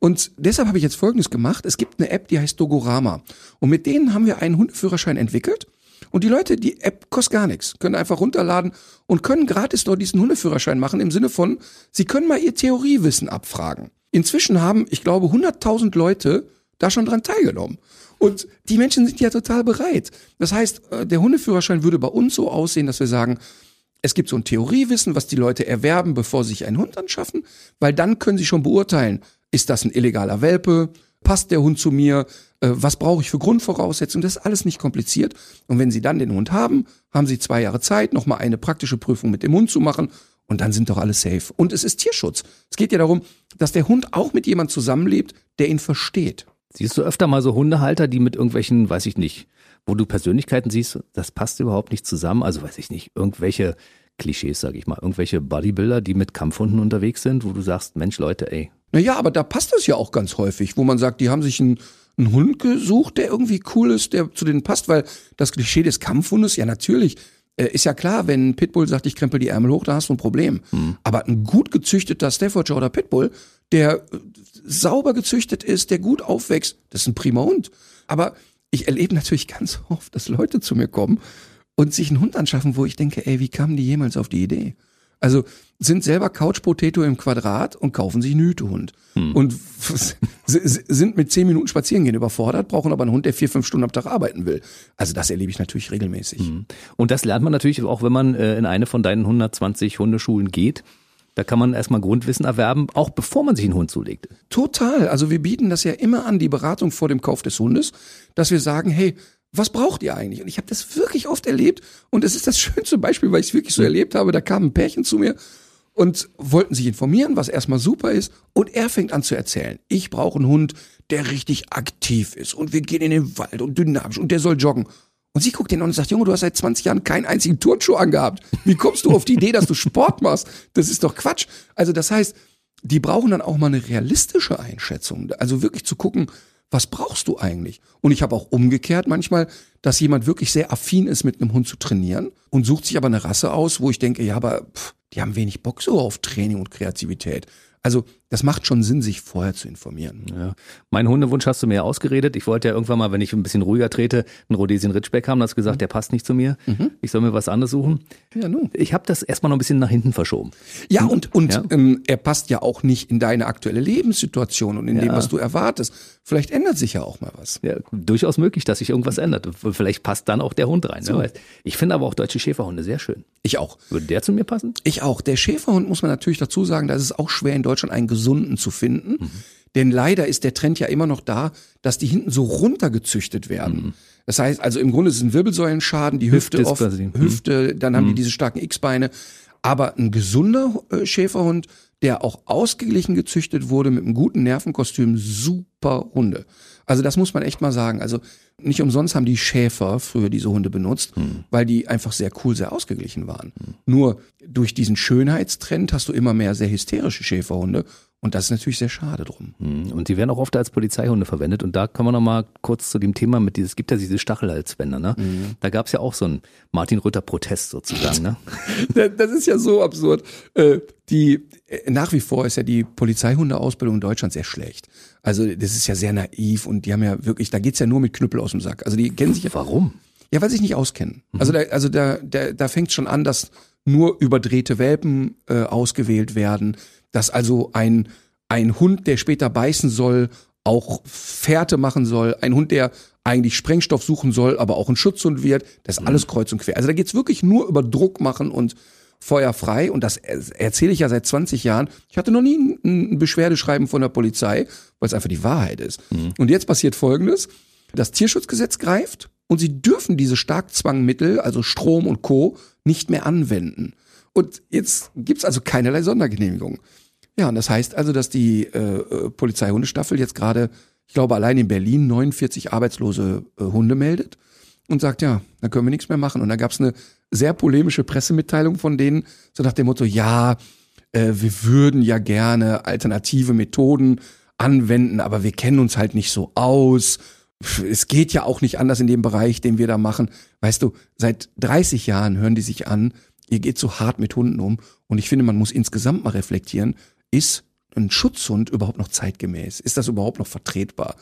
S3: Und deshalb habe ich jetzt Folgendes gemacht. Es gibt eine App, die heißt Dogorama. Und mit denen haben wir einen Hundeführerschein entwickelt. Und die Leute, die App kostet gar nichts, können einfach runterladen und können gratis dort diesen Hundeführerschein machen im Sinne von, sie können mal ihr Theoriewissen abfragen. Inzwischen haben, ich glaube, 100.000 Leute da schon dran teilgenommen. Und die Menschen sind ja total bereit. Das heißt, äh, der Hundeführerschein würde bei uns so aussehen, dass wir sagen, es gibt so ein Theoriewissen, was die Leute erwerben, bevor sie sich einen Hund anschaffen, weil dann können sie schon beurteilen, ist das ein illegaler Welpe, passt der Hund zu mir, äh, was brauche ich für Grundvoraussetzungen, das ist alles nicht kompliziert. Und wenn Sie dann den Hund haben, haben Sie zwei Jahre Zeit, nochmal eine praktische Prüfung mit dem Hund zu machen und dann sind doch alle safe. Und es ist Tierschutz. Es geht ja darum, dass der Hund auch mit jemand zusammenlebt, der ihn versteht.
S2: Siehst du öfter mal so Hundehalter, die mit irgendwelchen, weiß ich nicht, wo du Persönlichkeiten siehst, das passt überhaupt nicht zusammen. Also weiß ich nicht, irgendwelche Klischees, sag ich mal, irgendwelche Bodybuilder, die mit Kampfhunden unterwegs sind, wo du sagst, Mensch, Leute, ey.
S3: Naja, aber da passt es ja auch ganz häufig, wo man sagt, die haben sich ein einen Hund gesucht, der irgendwie cool ist, der zu denen passt, weil das Klischee des Kampfhundes, ja natürlich, äh, ist ja klar, wenn Pitbull sagt, ich krempel die Ärmel hoch, da hast du ein Problem. Mhm. Aber ein gut gezüchteter Staffordshire oder Pitbull, der äh, sauber gezüchtet ist, der gut aufwächst, das ist ein prima Hund. Aber ich erlebe natürlich ganz oft, dass Leute zu mir kommen und sich einen Hund anschaffen, wo ich denke, ey, wie kamen die jemals auf die Idee? Also sind selber Couch Potato im Quadrat und kaufen sich einen Hütehund. Hm. Und sind mit zehn Minuten spazieren gehen überfordert, brauchen aber einen Hund, der vier, fünf Stunden am Tag arbeiten will. Also das erlebe ich natürlich regelmäßig. Hm.
S2: Und das lernt man natürlich auch, wenn man äh, in eine von deinen 120 Hundeschulen geht. Da kann man erstmal Grundwissen erwerben, auch bevor man sich einen Hund zulegt.
S3: Total. Also wir bieten das ja immer an, die Beratung vor dem Kauf des Hundes, dass wir sagen, hey, was braucht ihr eigentlich? Und ich habe das wirklich oft erlebt und es ist das schönste Beispiel, weil ich es wirklich so erlebt habe. Da kam ein Pärchen zu mir und wollten sich informieren, was erstmal super ist. Und er fängt an zu erzählen. Ich brauche einen Hund, der richtig aktiv ist. Und wir gehen in den Wald und dynamisch und der soll joggen. Und sie guckt ihn an und sagt, Junge, du hast seit 20 Jahren keinen einzigen Turnschuh angehabt. Wie kommst du auf die Idee, dass du Sport machst? Das ist doch Quatsch. Also das heißt, die brauchen dann auch mal eine realistische Einschätzung. Also wirklich zu gucken, was brauchst du eigentlich? Und ich habe auch umgekehrt manchmal, dass jemand wirklich sehr affin ist, mit einem Hund zu trainieren und sucht sich aber eine Rasse aus, wo ich denke, ja, aber pff, die haben wenig Bock so auf Training und Kreativität. Also das macht schon Sinn, sich vorher zu informieren.
S2: Ja. Mein Hundewunsch hast du mir ausgeredet. Ich wollte ja irgendwann mal, wenn ich ein bisschen ruhiger trete, einen Rhodesian Ritschbeck haben. Du hast gesagt, mhm. der passt nicht zu mir. Mhm. Ich soll mir was anderes suchen. Ja, nun. Ich habe das erstmal noch ein bisschen nach hinten verschoben.
S3: Ja, und, und ja? Ähm, er passt ja auch nicht in deine aktuelle Lebenssituation und in ja. dem, was du erwartest. Vielleicht ändert sich ja auch mal was.
S2: Ja, durchaus möglich, dass sich irgendwas ändert. Vielleicht passt dann auch der Hund rein. So. Ich finde aber auch deutsche Schäferhunde sehr schön.
S3: Ich auch.
S2: Würde der zu mir passen?
S3: Ich auch. Der Schäferhund muss man natürlich dazu sagen, da ist es auch schwer in Deutschland einen gesunden zu finden. Mhm. Denn leider ist der Trend ja immer noch da, dass die hinten so runtergezüchtet werden. Mhm. Das heißt, also im Grunde ist es ein Wirbelsäulenschaden, die Hüfte, Hüfte oft, quasi. Hüfte, dann haben die mhm. diese starken X-Beine. Aber ein gesunder äh, Schäferhund, der auch ausgeglichen gezüchtet wurde mit einem guten Nervenkostüm, super Hunde. Also das muss man echt mal sagen. Also nicht umsonst haben die Schäfer früher diese Hunde benutzt, hm. weil die einfach sehr cool, sehr ausgeglichen waren. Hm. Nur durch diesen Schönheitstrend hast du immer mehr sehr hysterische Schäferhunde und das ist natürlich sehr schade drum.
S2: Hm. Und die werden auch oft als Polizeihunde verwendet. Und da kommen wir nochmal kurz zu dem Thema mit dieses, gibt ja diese Stachelhalsbänder, ne? Mhm. Da gab es ja auch so einen Martin Rütter-Protest sozusagen, ne?
S3: das ist ja so absurd. Äh, die, äh, nach wie vor ist ja die Polizeihundeausbildung in Deutschland sehr schlecht. Also das ist ja sehr naiv und die haben ja wirklich, da geht's ja nur mit Knüppel aus dem Sack. Also die kennen sich ja.
S2: Warum?
S3: Ja, weil sie sich nicht auskennen. Mhm. Also da, also da, da, da fängt schon an, dass nur überdrehte Welpen äh, ausgewählt werden dass also ein, ein Hund, der später beißen soll, auch Fährte machen soll, ein Hund, der eigentlich Sprengstoff suchen soll, aber auch ein Schutzhund wird, das ist mhm. alles kreuz und quer. Also da geht's wirklich nur über Druck machen und Feuer frei und das erzähle ich ja seit 20 Jahren. Ich hatte noch nie ein, ein Beschwerdeschreiben von der Polizei, weil es einfach die Wahrheit ist. Mhm. Und jetzt passiert Folgendes. Das Tierschutzgesetz greift und sie dürfen diese Starkzwangmittel, also Strom und Co., nicht mehr anwenden. Und jetzt gibt's also keinerlei Sondergenehmigung. Ja, und das heißt also, dass die äh, äh, Polizeihundestaffel jetzt gerade, ich glaube, allein in Berlin 49 arbeitslose äh, Hunde meldet und sagt, ja, da können wir nichts mehr machen. Und da gab es eine sehr polemische Pressemitteilung von denen, so nach dem Motto, ja, äh, wir würden ja gerne alternative Methoden anwenden, aber wir kennen uns halt nicht so aus. Es geht ja auch nicht anders in dem Bereich, den wir da machen. Weißt du, seit 30 Jahren hören die sich an, ihr geht so hart mit Hunden um. Und ich finde, man muss insgesamt mal reflektieren, ist ein Schutzhund überhaupt noch zeitgemäß? Ist das überhaupt noch vertretbar?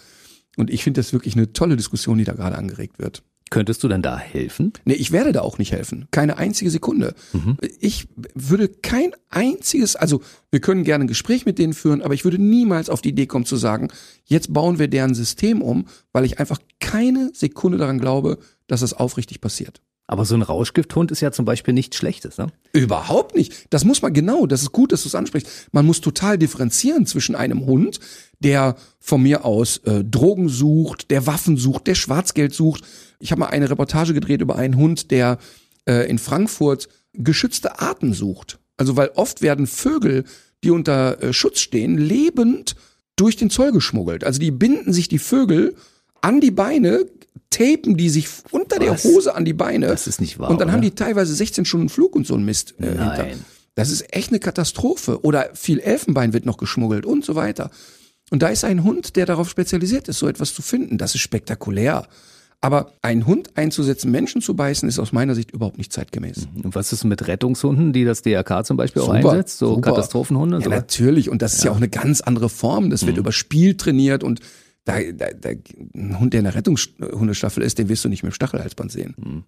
S3: Und ich finde das wirklich eine tolle Diskussion, die da gerade angeregt wird.
S2: Könntest du denn da helfen?
S3: Nee, ich werde da auch nicht helfen. Keine einzige Sekunde. Mhm. Ich würde kein einziges, also wir können gerne ein Gespräch mit denen führen, aber ich würde niemals auf die Idee kommen zu sagen, jetzt bauen wir deren System um, weil ich einfach keine Sekunde daran glaube, dass das aufrichtig passiert.
S2: Aber so ein Rauschgifthund ist ja zum Beispiel nichts Schlechtes, ne?
S3: Überhaupt nicht. Das muss man genau, das ist gut, dass du es ansprichst. Man muss total differenzieren zwischen einem Hund, der von mir aus äh, Drogen sucht, der Waffen sucht, der Schwarzgeld sucht. Ich habe mal eine Reportage gedreht über einen Hund, der äh, in Frankfurt geschützte Arten sucht. Also weil oft werden Vögel, die unter äh, Schutz stehen, lebend durch den Zoll geschmuggelt. Also die binden sich die Vögel an die Beine, tapen die sich unter Was? der Hose an die Beine.
S2: Das ist nicht wahr.
S3: Und dann
S2: oder?
S3: haben die teilweise 16 Stunden Flug und so ein Mist äh, Nein. hinter. Das ist echt eine Katastrophe. Oder viel Elfenbein wird noch geschmuggelt und so weiter. Und da ist ein Hund, der darauf spezialisiert ist, so etwas zu finden. Das ist spektakulär. Aber einen Hund einzusetzen, Menschen zu beißen, ist aus meiner Sicht überhaupt nicht zeitgemäß.
S2: Mhm. Und was ist mit Rettungshunden, die das DRK zum Beispiel super, auch einsetzt? So super. Katastrophenhunde?
S3: Ja, natürlich. Und das ist ja. ja auch eine ganz andere Form. Das wird mhm. über Spiel trainiert und da, da, da, ein Hund, der in der Rettungshundestaffel ist, den wirst du nicht mit dem Stachelhalsband sehen. Hm.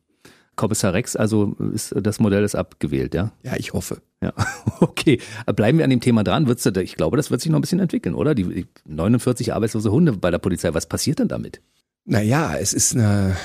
S2: Kommissar Rex, also ist das Modell ist abgewählt, ja?
S3: Ja, ich hoffe.
S2: Ja, okay. Bleiben wir an dem Thema dran. Wird's, ich glaube, das wird sich noch ein bisschen entwickeln, oder? Die 49 arbeitslose Hunde bei der Polizei. Was passiert denn damit?
S3: Naja, es ist eine,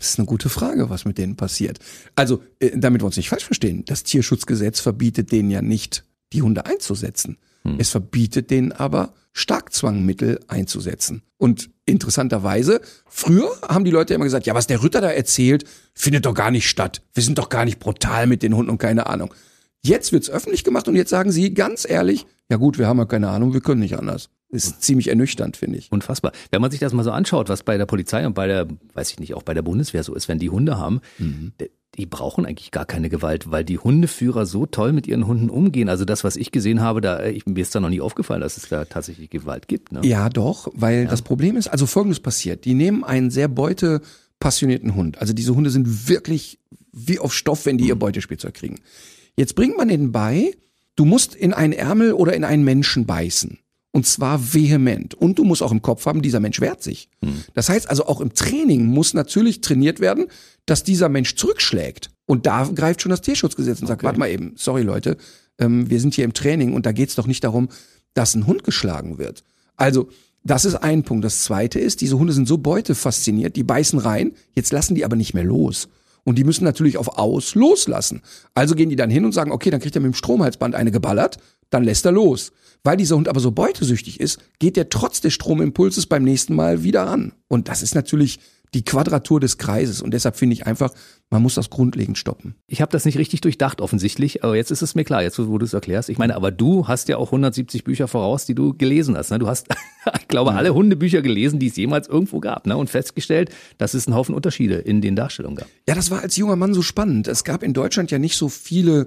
S3: es ist eine gute Frage, was mit denen passiert. Also, äh, damit wir uns nicht falsch verstehen, das Tierschutzgesetz verbietet denen ja nicht, die Hunde einzusetzen. Hm. Es verbietet denen aber, Starkzwangmittel einzusetzen. Und interessanterweise, früher haben die Leute immer gesagt, ja, was der Ritter da erzählt, findet doch gar nicht statt. Wir sind doch gar nicht brutal mit den Hunden und keine Ahnung. Jetzt wird's öffentlich gemacht und jetzt sagen sie ganz ehrlich, ja gut, wir haben ja keine Ahnung, wir können nicht anders. Ist ziemlich ernüchternd, finde ich.
S2: Unfassbar. Wenn man sich das mal so anschaut, was bei der Polizei und bei der, weiß ich nicht, auch bei der Bundeswehr so ist, wenn die Hunde haben, mhm die brauchen eigentlich gar keine Gewalt, weil die Hundeführer so toll mit ihren Hunden umgehen. Also das, was ich gesehen habe, da ich, mir ist da noch nie aufgefallen, dass es da tatsächlich Gewalt gibt. Ne?
S3: Ja, doch, weil ja. das Problem ist, also Folgendes passiert: Die nehmen einen sehr beutepassionierten Hund. Also diese Hunde sind wirklich wie auf Stoff, wenn die ihr mhm. Beutespielzeug kriegen. Jetzt bringt man denen bei, du musst in einen Ärmel oder in einen Menschen beißen. Und zwar vehement. Und du musst auch im Kopf haben, dieser Mensch wehrt sich. Hm. Das heißt also, auch im Training muss natürlich trainiert werden, dass dieser Mensch zurückschlägt. Und da greift schon das Tierschutzgesetz und sagt, okay. warte mal eben, sorry Leute, ähm, wir sind hier im Training und da geht's doch nicht darum, dass ein Hund geschlagen wird. Also, das ist ein Punkt. Das zweite ist, diese Hunde sind so beutefasziniert, die beißen rein, jetzt lassen die aber nicht mehr los. Und die müssen natürlich auf Aus loslassen. Also gehen die dann hin und sagen, okay, dann kriegt er mit dem Stromhalsband eine geballert, dann lässt er los. Weil dieser Hund aber so beutesüchtig ist, geht er trotz des Stromimpulses beim nächsten Mal wieder ran. Und das ist natürlich die Quadratur des Kreises. Und deshalb finde ich einfach, man muss das grundlegend stoppen.
S2: Ich habe das nicht richtig durchdacht offensichtlich, aber jetzt ist es mir klar, jetzt wo du es erklärst. Ich meine, aber du hast ja auch 170 Bücher voraus, die du gelesen hast. Ne? Du hast, ich glaube, alle Hundebücher gelesen, die es jemals irgendwo gab, ne? und festgestellt, dass es einen Haufen Unterschiede in den Darstellungen gab.
S3: Ja, das war als junger Mann so spannend. Es gab in Deutschland ja nicht so viele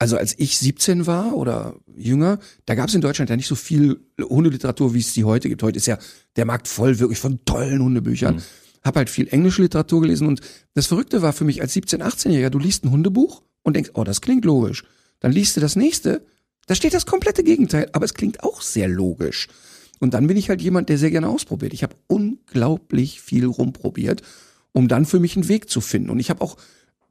S3: also als ich 17 war oder jünger, da gab es in Deutschland ja nicht so viel Hundeliteratur, wie es die heute gibt. Heute ist ja der Markt voll wirklich von tollen Hundebüchern. Mhm habe halt viel englische Literatur gelesen und das Verrückte war für mich als 17-, 18-Jähriger, du liest ein Hundebuch und denkst, oh, das klingt logisch. Dann liest du das nächste, da steht das komplette Gegenteil, aber es klingt auch sehr logisch. Und dann bin ich halt jemand, der sehr gerne ausprobiert. Ich habe unglaublich viel rumprobiert, um dann für mich einen Weg zu finden. Und ich habe auch,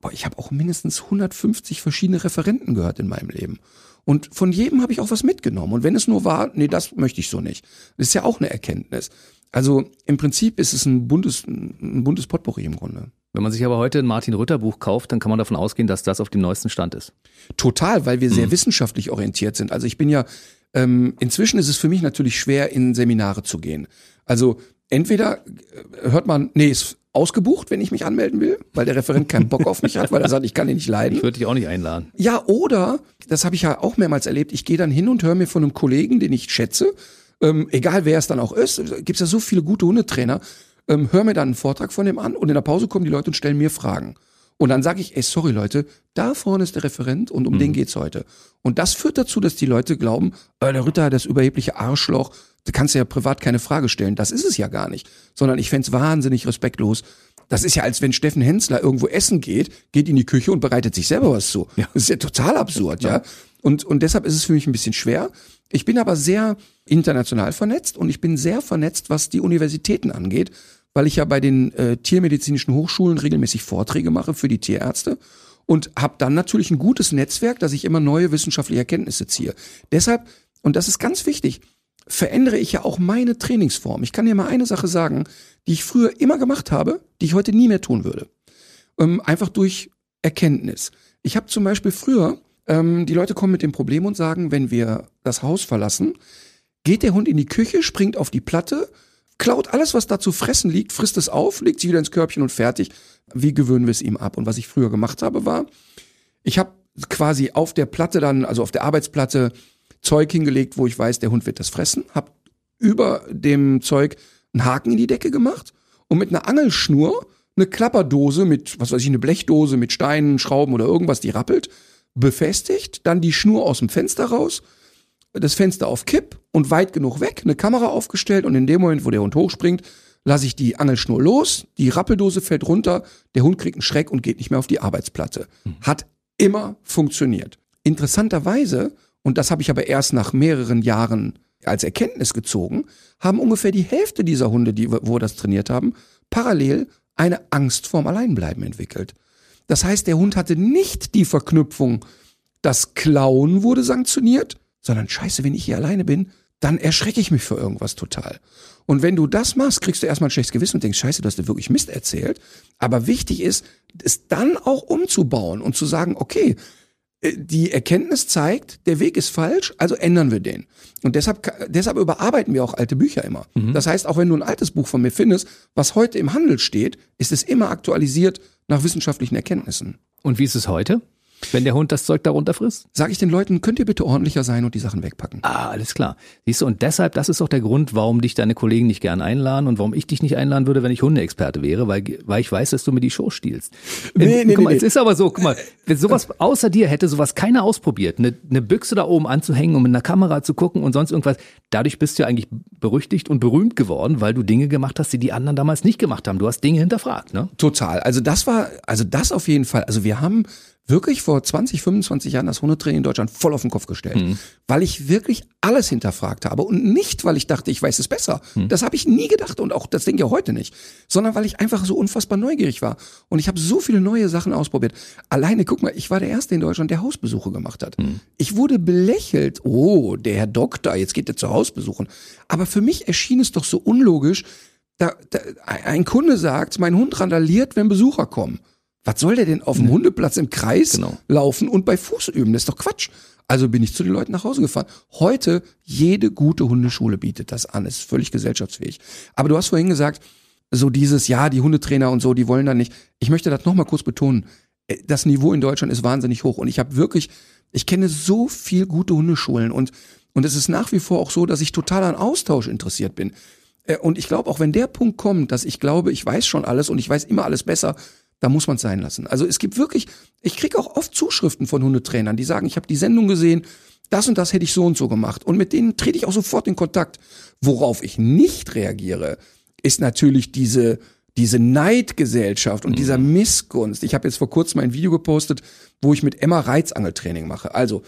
S3: boah, ich habe auch mindestens 150 verschiedene Referenten gehört in meinem Leben. Und von jedem habe ich auch was mitgenommen. Und wenn es nur war, nee, das möchte ich so nicht. Das ist ja auch eine Erkenntnis. Also im Prinzip ist es ein buntes, ein buntes Potpourri im Grunde.
S2: Wenn man sich aber heute ein Martin Rütter Buch kauft, dann kann man davon ausgehen, dass das auf dem neuesten Stand ist.
S3: Total, weil wir sehr mhm. wissenschaftlich orientiert sind. Also ich bin ja, ähm, inzwischen ist es für mich natürlich schwer, in Seminare zu gehen. Also entweder äh, hört man, nee, ist ausgebucht, wenn ich mich anmelden will, weil der Referent keinen Bock auf mich hat, weil er sagt, ich kann ihn nicht leiden.
S2: Ich würde dich auch nicht einladen.
S3: Ja, oder, das habe ich ja auch mehrmals erlebt, ich gehe dann hin und höre mir von einem Kollegen, den ich schätze, ähm, egal wer es dann auch ist, gibt's ja so viele gute Hundetrainer, ähm, hör mir dann einen Vortrag von dem an und in der Pause kommen die Leute und stellen mir Fragen. Und dann sage ich, ey, sorry Leute, da vorne ist der Referent und um mhm. den geht's heute. Und das führt dazu, dass die Leute glauben, äh, der Ritter, das überhebliche Arschloch, da kannst du ja privat keine Frage stellen. Das ist es ja gar nicht. Sondern ich fände wahnsinnig respektlos. Das ist ja, als wenn Steffen Hensler irgendwo essen geht, geht in die Küche und bereitet sich selber was zu. Ja. Das ist ja total absurd, ja. ja. Und, und deshalb ist es für mich ein bisschen schwer. Ich bin aber sehr international vernetzt und ich bin sehr vernetzt, was die Universitäten angeht, weil ich ja bei den äh, tiermedizinischen Hochschulen regelmäßig Vorträge mache für die Tierärzte und habe dann natürlich ein gutes Netzwerk, dass ich immer neue wissenschaftliche Erkenntnisse ziehe. Deshalb, und das ist ganz wichtig, verändere ich ja auch meine Trainingsform. Ich kann dir mal eine Sache sagen, die ich früher immer gemacht habe, die ich heute nie mehr tun würde. Ähm, einfach durch Erkenntnis. Ich habe zum Beispiel früher ähm, die Leute kommen mit dem Problem und sagen, wenn wir das Haus verlassen, geht der Hund in die Küche, springt auf die Platte, klaut alles, was da zu fressen liegt, frisst es auf, legt sich wieder ins Körbchen und fertig. Wie gewöhnen wir es ihm ab? Und was ich früher gemacht habe, war, ich habe quasi auf der Platte dann, also auf der Arbeitsplatte, Zeug hingelegt, wo ich weiß, der Hund wird das fressen, hab über dem Zeug einen Haken in die Decke gemacht und mit einer Angelschnur eine Klapperdose mit, was weiß ich, eine Blechdose mit Steinen, Schrauben oder irgendwas, die rappelt, befestigt, dann die Schnur aus dem Fenster raus, das Fenster auf Kipp und weit genug weg, eine Kamera aufgestellt und in dem Moment, wo der Hund hochspringt, lasse ich die Angelschnur los, die Rappeldose fällt runter, der Hund kriegt einen Schreck und geht nicht mehr auf die Arbeitsplatte. Mhm. Hat immer funktioniert. Interessanterweise, und das habe ich aber erst nach mehreren Jahren als Erkenntnis gezogen, haben ungefähr die Hälfte dieser Hunde, die, wo wir das trainiert haben, parallel eine Angst vorm Alleinbleiben entwickelt. Das heißt, der Hund hatte nicht die Verknüpfung, das Klauen wurde sanktioniert, sondern scheiße, wenn ich hier alleine bin, dann erschrecke ich mich für irgendwas total. Und wenn du das machst, kriegst du erstmal ein schlechtes Gewissen und denkst, scheiße, du hast dir wirklich Mist erzählt. Aber wichtig ist, es dann auch umzubauen und zu sagen, okay, die Erkenntnis zeigt, der Weg ist falsch, also ändern wir den. Und deshalb, deshalb überarbeiten wir auch alte Bücher immer. Mhm. Das heißt, auch wenn du ein altes Buch von mir findest, was heute im Handel steht, ist es immer aktualisiert nach wissenschaftlichen Erkenntnissen.
S2: Und wie ist es heute? Wenn der Hund das Zeug darunter frisst?
S3: Sag ich den Leuten, könnt ihr bitte ordentlicher sein und die Sachen wegpacken.
S2: Ah, alles klar. Siehst du, und deshalb, das ist auch der Grund, warum dich deine Kollegen nicht gern einladen und warum ich dich nicht einladen würde, wenn ich Hundeexperte wäre, weil, weil ich weiß, dass du mir die Show stiehlst. Nee, nee, guck mal, nee. es ist aber so, guck mal, wenn sowas außer dir hätte sowas keiner ausprobiert, eine, eine Büchse da oben anzuhängen, um in der Kamera zu gucken und sonst irgendwas. Dadurch bist du ja eigentlich berüchtigt und berühmt geworden, weil du Dinge gemacht hast, die die anderen damals nicht gemacht haben. Du hast Dinge hinterfragt, ne?
S3: Total. Also das war, also das auf jeden Fall. Also wir haben wirklich vor 20, 25 Jahren das Hundetraining in Deutschland voll auf den Kopf gestellt, mhm. weil ich wirklich alles hinterfragt habe und nicht, weil ich dachte, ich weiß es besser. Mhm. Das habe ich nie gedacht und auch das denke ich heute nicht, sondern weil ich einfach so unfassbar neugierig war und ich habe so viele neue Sachen ausprobiert. Alleine, guck mal, ich war der erste in Deutschland, der Hausbesuche gemacht hat. Mhm. Ich wurde belächelt. Oh, der Herr Doktor, jetzt geht er zu Hausbesuchen. Aber für mich erschien es doch so unlogisch, da, da, ein Kunde sagt, mein Hund randaliert, wenn Besucher kommen. Was soll der denn auf dem Hundeplatz im Kreis genau. laufen und bei Fuß üben? Das ist doch Quatsch. Also bin ich zu den Leuten nach Hause gefahren. Heute, jede gute Hundeschule bietet das an, ist völlig gesellschaftsfähig. Aber du hast vorhin gesagt, so dieses, ja, die Hundetrainer und so, die wollen da nicht. Ich möchte das nochmal kurz betonen. Äh, das Niveau in Deutschland ist wahnsinnig hoch und ich habe wirklich, ich kenne so viel gute Hundeschulen und und es ist nach wie vor auch so, dass ich total an Austausch interessiert bin. Äh, und ich glaube, auch wenn der Punkt kommt, dass ich glaube, ich weiß schon alles und ich weiß immer alles besser, da muss man es sein lassen. Also es gibt wirklich, ich kriege auch oft Zuschriften von Hundetrainern, die sagen, ich habe die Sendung gesehen, das und das hätte ich so und so gemacht. Und mit denen trete ich auch sofort in Kontakt. Worauf ich nicht reagiere, ist natürlich diese, diese Neidgesellschaft und mhm. dieser Missgunst. Ich habe jetzt vor kurzem ein Video gepostet, wo ich mit Emma Reizangeltraining mache. Also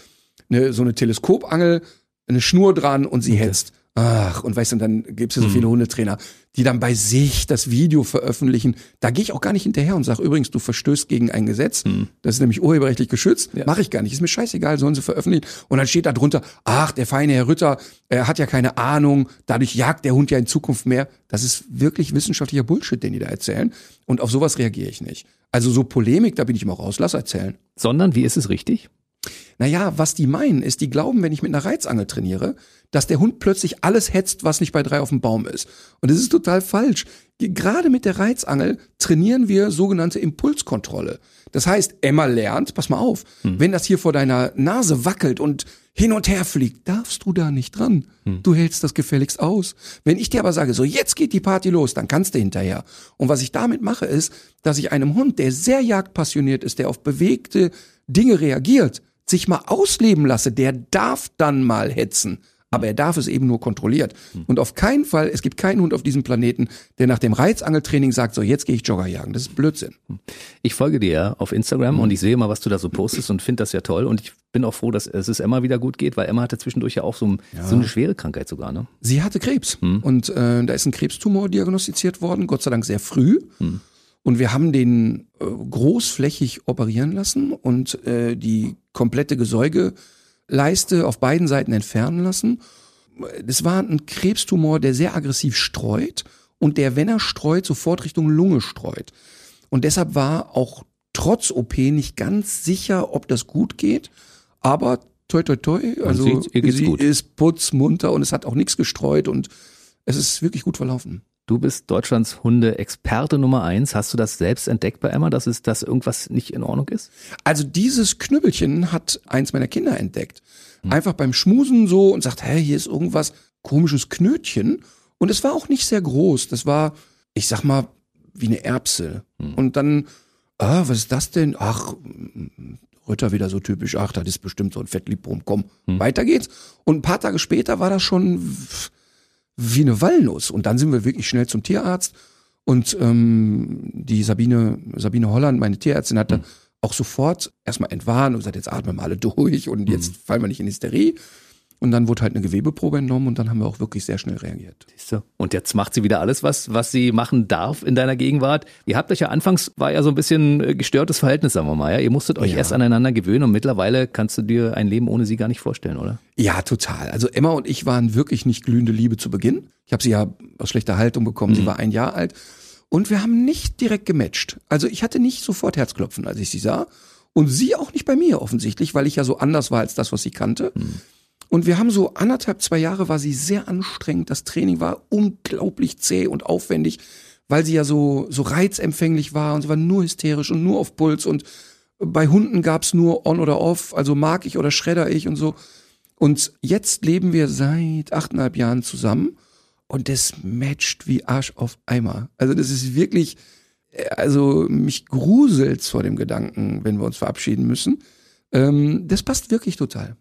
S3: eine, so eine Teleskopangel, eine Schnur dran und sie okay. hetzt. Ach, und weißt du, dann gibt's ja so viele hm. Hundetrainer, die dann bei sich das Video veröffentlichen. Da gehe ich auch gar nicht hinterher und sage, übrigens, du verstößt gegen ein Gesetz. Hm. Das ist nämlich urheberrechtlich geschützt. Ja. Mache ich gar nicht. Ist mir scheißegal, sollen sie veröffentlichen. Und dann steht da drunter, ach, der feine Herr Ritter, er hat ja keine Ahnung, dadurch jagt der Hund ja in Zukunft mehr. Das ist wirklich wissenschaftlicher Bullshit, den die da erzählen. Und auf sowas reagiere ich nicht. Also so Polemik, da bin ich immer raus, lass erzählen.
S2: Sondern, wie ist es richtig?
S3: Naja, was die meinen, ist, die glauben, wenn ich mit einer Reizangel trainiere, dass der Hund plötzlich alles hetzt, was nicht bei drei auf dem Baum ist. Und das ist total falsch. Gerade mit der Reizangel trainieren wir sogenannte Impulskontrolle. Das heißt, Emma lernt, pass mal auf, hm. wenn das hier vor deiner Nase wackelt und hin und her fliegt, darfst du da nicht dran. Hm. Du hältst das gefälligst aus. Wenn ich dir aber sage, so jetzt geht die Party los, dann kannst du hinterher. Und was ich damit mache, ist, dass ich einem Hund, der sehr jagdpassioniert ist, der auf bewegte Dinge reagiert, sich mal ausleben lasse, der darf dann mal hetzen. Aber er darf es eben nur kontrolliert. Hm. Und auf keinen Fall, es gibt keinen Hund auf diesem Planeten, der nach dem Reizangeltraining sagt, so jetzt gehe ich Jogger jagen. Das ist Blödsinn. Hm.
S2: Ich folge dir auf Instagram und ich sehe mal, was du da so postest und finde das ja toll. Und ich bin auch froh, dass es Emma wieder gut geht, weil Emma hatte zwischendurch ja auch so, ja. so eine schwere Krankheit sogar. Ne?
S3: Sie hatte Krebs hm. und äh, da ist ein Krebstumor diagnostiziert worden, Gott sei Dank sehr früh. Hm. Und wir haben den äh, großflächig operieren lassen und äh, die komplette Gesäugeleiste auf beiden Seiten entfernen lassen. Das war ein Krebstumor, der sehr aggressiv streut und der, wenn er streut, sofort Richtung Lunge streut. Und deshalb war auch trotz OP nicht ganz sicher, ob das gut geht. Aber toi toi toi, also sie gut. ist putzmunter und es hat auch nichts gestreut und es ist wirklich gut verlaufen.
S2: Du bist Deutschlands Hunde-Experte Nummer eins. Hast du das selbst entdeckt bei Emma, dass es, dass irgendwas nicht in Ordnung ist?
S3: Also dieses Knüppelchen hat eins meiner Kinder entdeckt. Hm. Einfach beim Schmusen so und sagt, hey, hier ist irgendwas komisches Knötchen. Und es war auch nicht sehr groß. Das war, ich sag mal, wie eine Erbse. Hm. Und dann, ah, was ist das denn? Ach, Rütter wieder so typisch. Ach, das ist bestimmt so ein Fettliebrum. Komm, hm. weiter geht's. Und ein paar Tage später war das schon wie eine Walnuss. Und dann sind wir wirklich schnell zum Tierarzt. Und ähm, die Sabine, Sabine Holland, meine Tierärztin, hatte mhm. auch sofort erstmal entwarnt und gesagt, jetzt atmen wir alle durch und jetzt mhm. fallen wir nicht in Hysterie. Und dann wurde halt eine Gewebeprobe entnommen und dann haben wir auch wirklich sehr schnell reagiert.
S2: Und jetzt macht sie wieder alles, was, was sie machen darf in deiner Gegenwart. Ihr habt euch ja anfangs, war ja so ein bisschen äh, gestörtes Verhältnis, sagen wir mal. Ja? Ihr musstet euch ja. erst aneinander gewöhnen und mittlerweile kannst du dir ein Leben ohne sie gar nicht vorstellen, oder?
S3: Ja, total. Also Emma und ich waren wirklich nicht glühende Liebe zu Beginn. Ich habe sie ja aus schlechter Haltung bekommen. Mhm. Sie war ein Jahr alt. Und wir haben nicht direkt gematcht. Also ich hatte nicht sofort Herzklopfen, als ich sie sah. Und sie auch nicht bei mir offensichtlich, weil ich ja so anders war als das, was sie kannte. Mhm. Und wir haben so anderthalb, zwei Jahre war sie sehr anstrengend. Das Training war unglaublich zäh und aufwendig, weil sie ja so, so reizempfänglich war und sie war nur hysterisch und nur auf Puls und bei Hunden gab's nur on oder off, also mag ich oder schredder ich und so. Und jetzt leben wir seit achteinhalb Jahren zusammen und das matcht wie Arsch auf Eimer. Also das ist wirklich, also mich gruselt's vor dem Gedanken, wenn wir uns verabschieden müssen. Ähm, das passt wirklich total.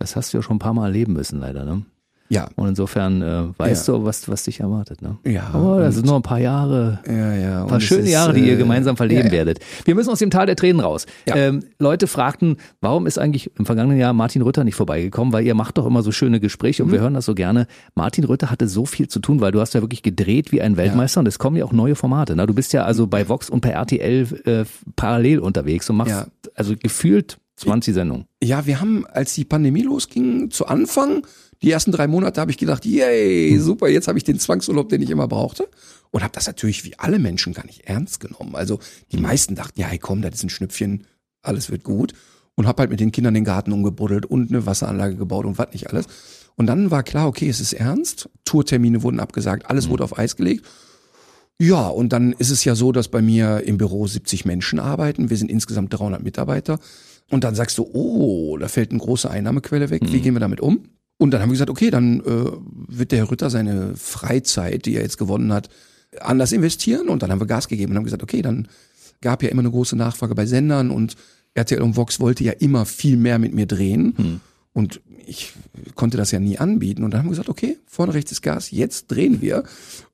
S2: Das hast du ja schon ein paar Mal erleben müssen, leider, ne?
S3: Ja.
S2: Und insofern äh, weißt ja. du, was, was dich erwartet. Ne?
S3: Ja.
S2: Oh, das sind nur ein paar Jahre.
S3: Ja, ja.
S2: Ein paar schöne ist, Jahre, die ihr äh, gemeinsam verleben ja, werdet. Wir müssen aus dem Tal der Tränen raus. Ja. Ähm, Leute fragten, warum ist eigentlich im vergangenen Jahr Martin Rütter nicht vorbeigekommen? Weil ihr macht doch immer so schöne Gespräche und mhm. wir hören das so gerne. Martin Rütter hatte so viel zu tun, weil du hast ja wirklich gedreht wie ein Weltmeister und es kommen ja auch neue Formate. Ne? Du bist ja also bei Vox und bei RTL äh, parallel unterwegs und machst also gefühlt 20 Sendungen.
S3: Ja, wir haben, als die Pandemie losging, zu Anfang, die ersten drei Monate habe ich gedacht, yay, hm. super, jetzt habe ich den Zwangsurlaub, den ich immer brauchte. Und habe das natürlich wie alle Menschen gar nicht ernst genommen. Also die hm. meisten dachten, ja, hey, komm, das ist ein Schnüpfchen, alles wird gut. und habe halt mit den Kindern den Garten umgebuddelt und eine Wasseranlage gebaut und was nicht alles. Und dann war klar, okay, es ist ernst. Tourtermine wurden abgesagt, alles mhm. wurde auf Eis gelegt. Ja, und dann ist es ja so, dass bei mir im Büro 70 Menschen arbeiten. Wir sind insgesamt 300 Mitarbeiter. Und dann sagst du, oh, da fällt eine große Einnahmequelle weg. Mhm. Wie gehen wir damit um? Und dann haben wir gesagt, okay, dann äh, wird der Herr Rütter seine Freizeit, die er jetzt gewonnen hat, anders investieren. Und dann haben wir Gas gegeben und haben gesagt, okay, dann gab ja immer eine große Nachfrage bei Sendern und RTL und Vox wollte ja immer viel mehr mit mir drehen. Mhm. Und ich konnte das ja nie anbieten. Und dann haben wir gesagt, okay, vorne rechts ist Gas, jetzt drehen wir.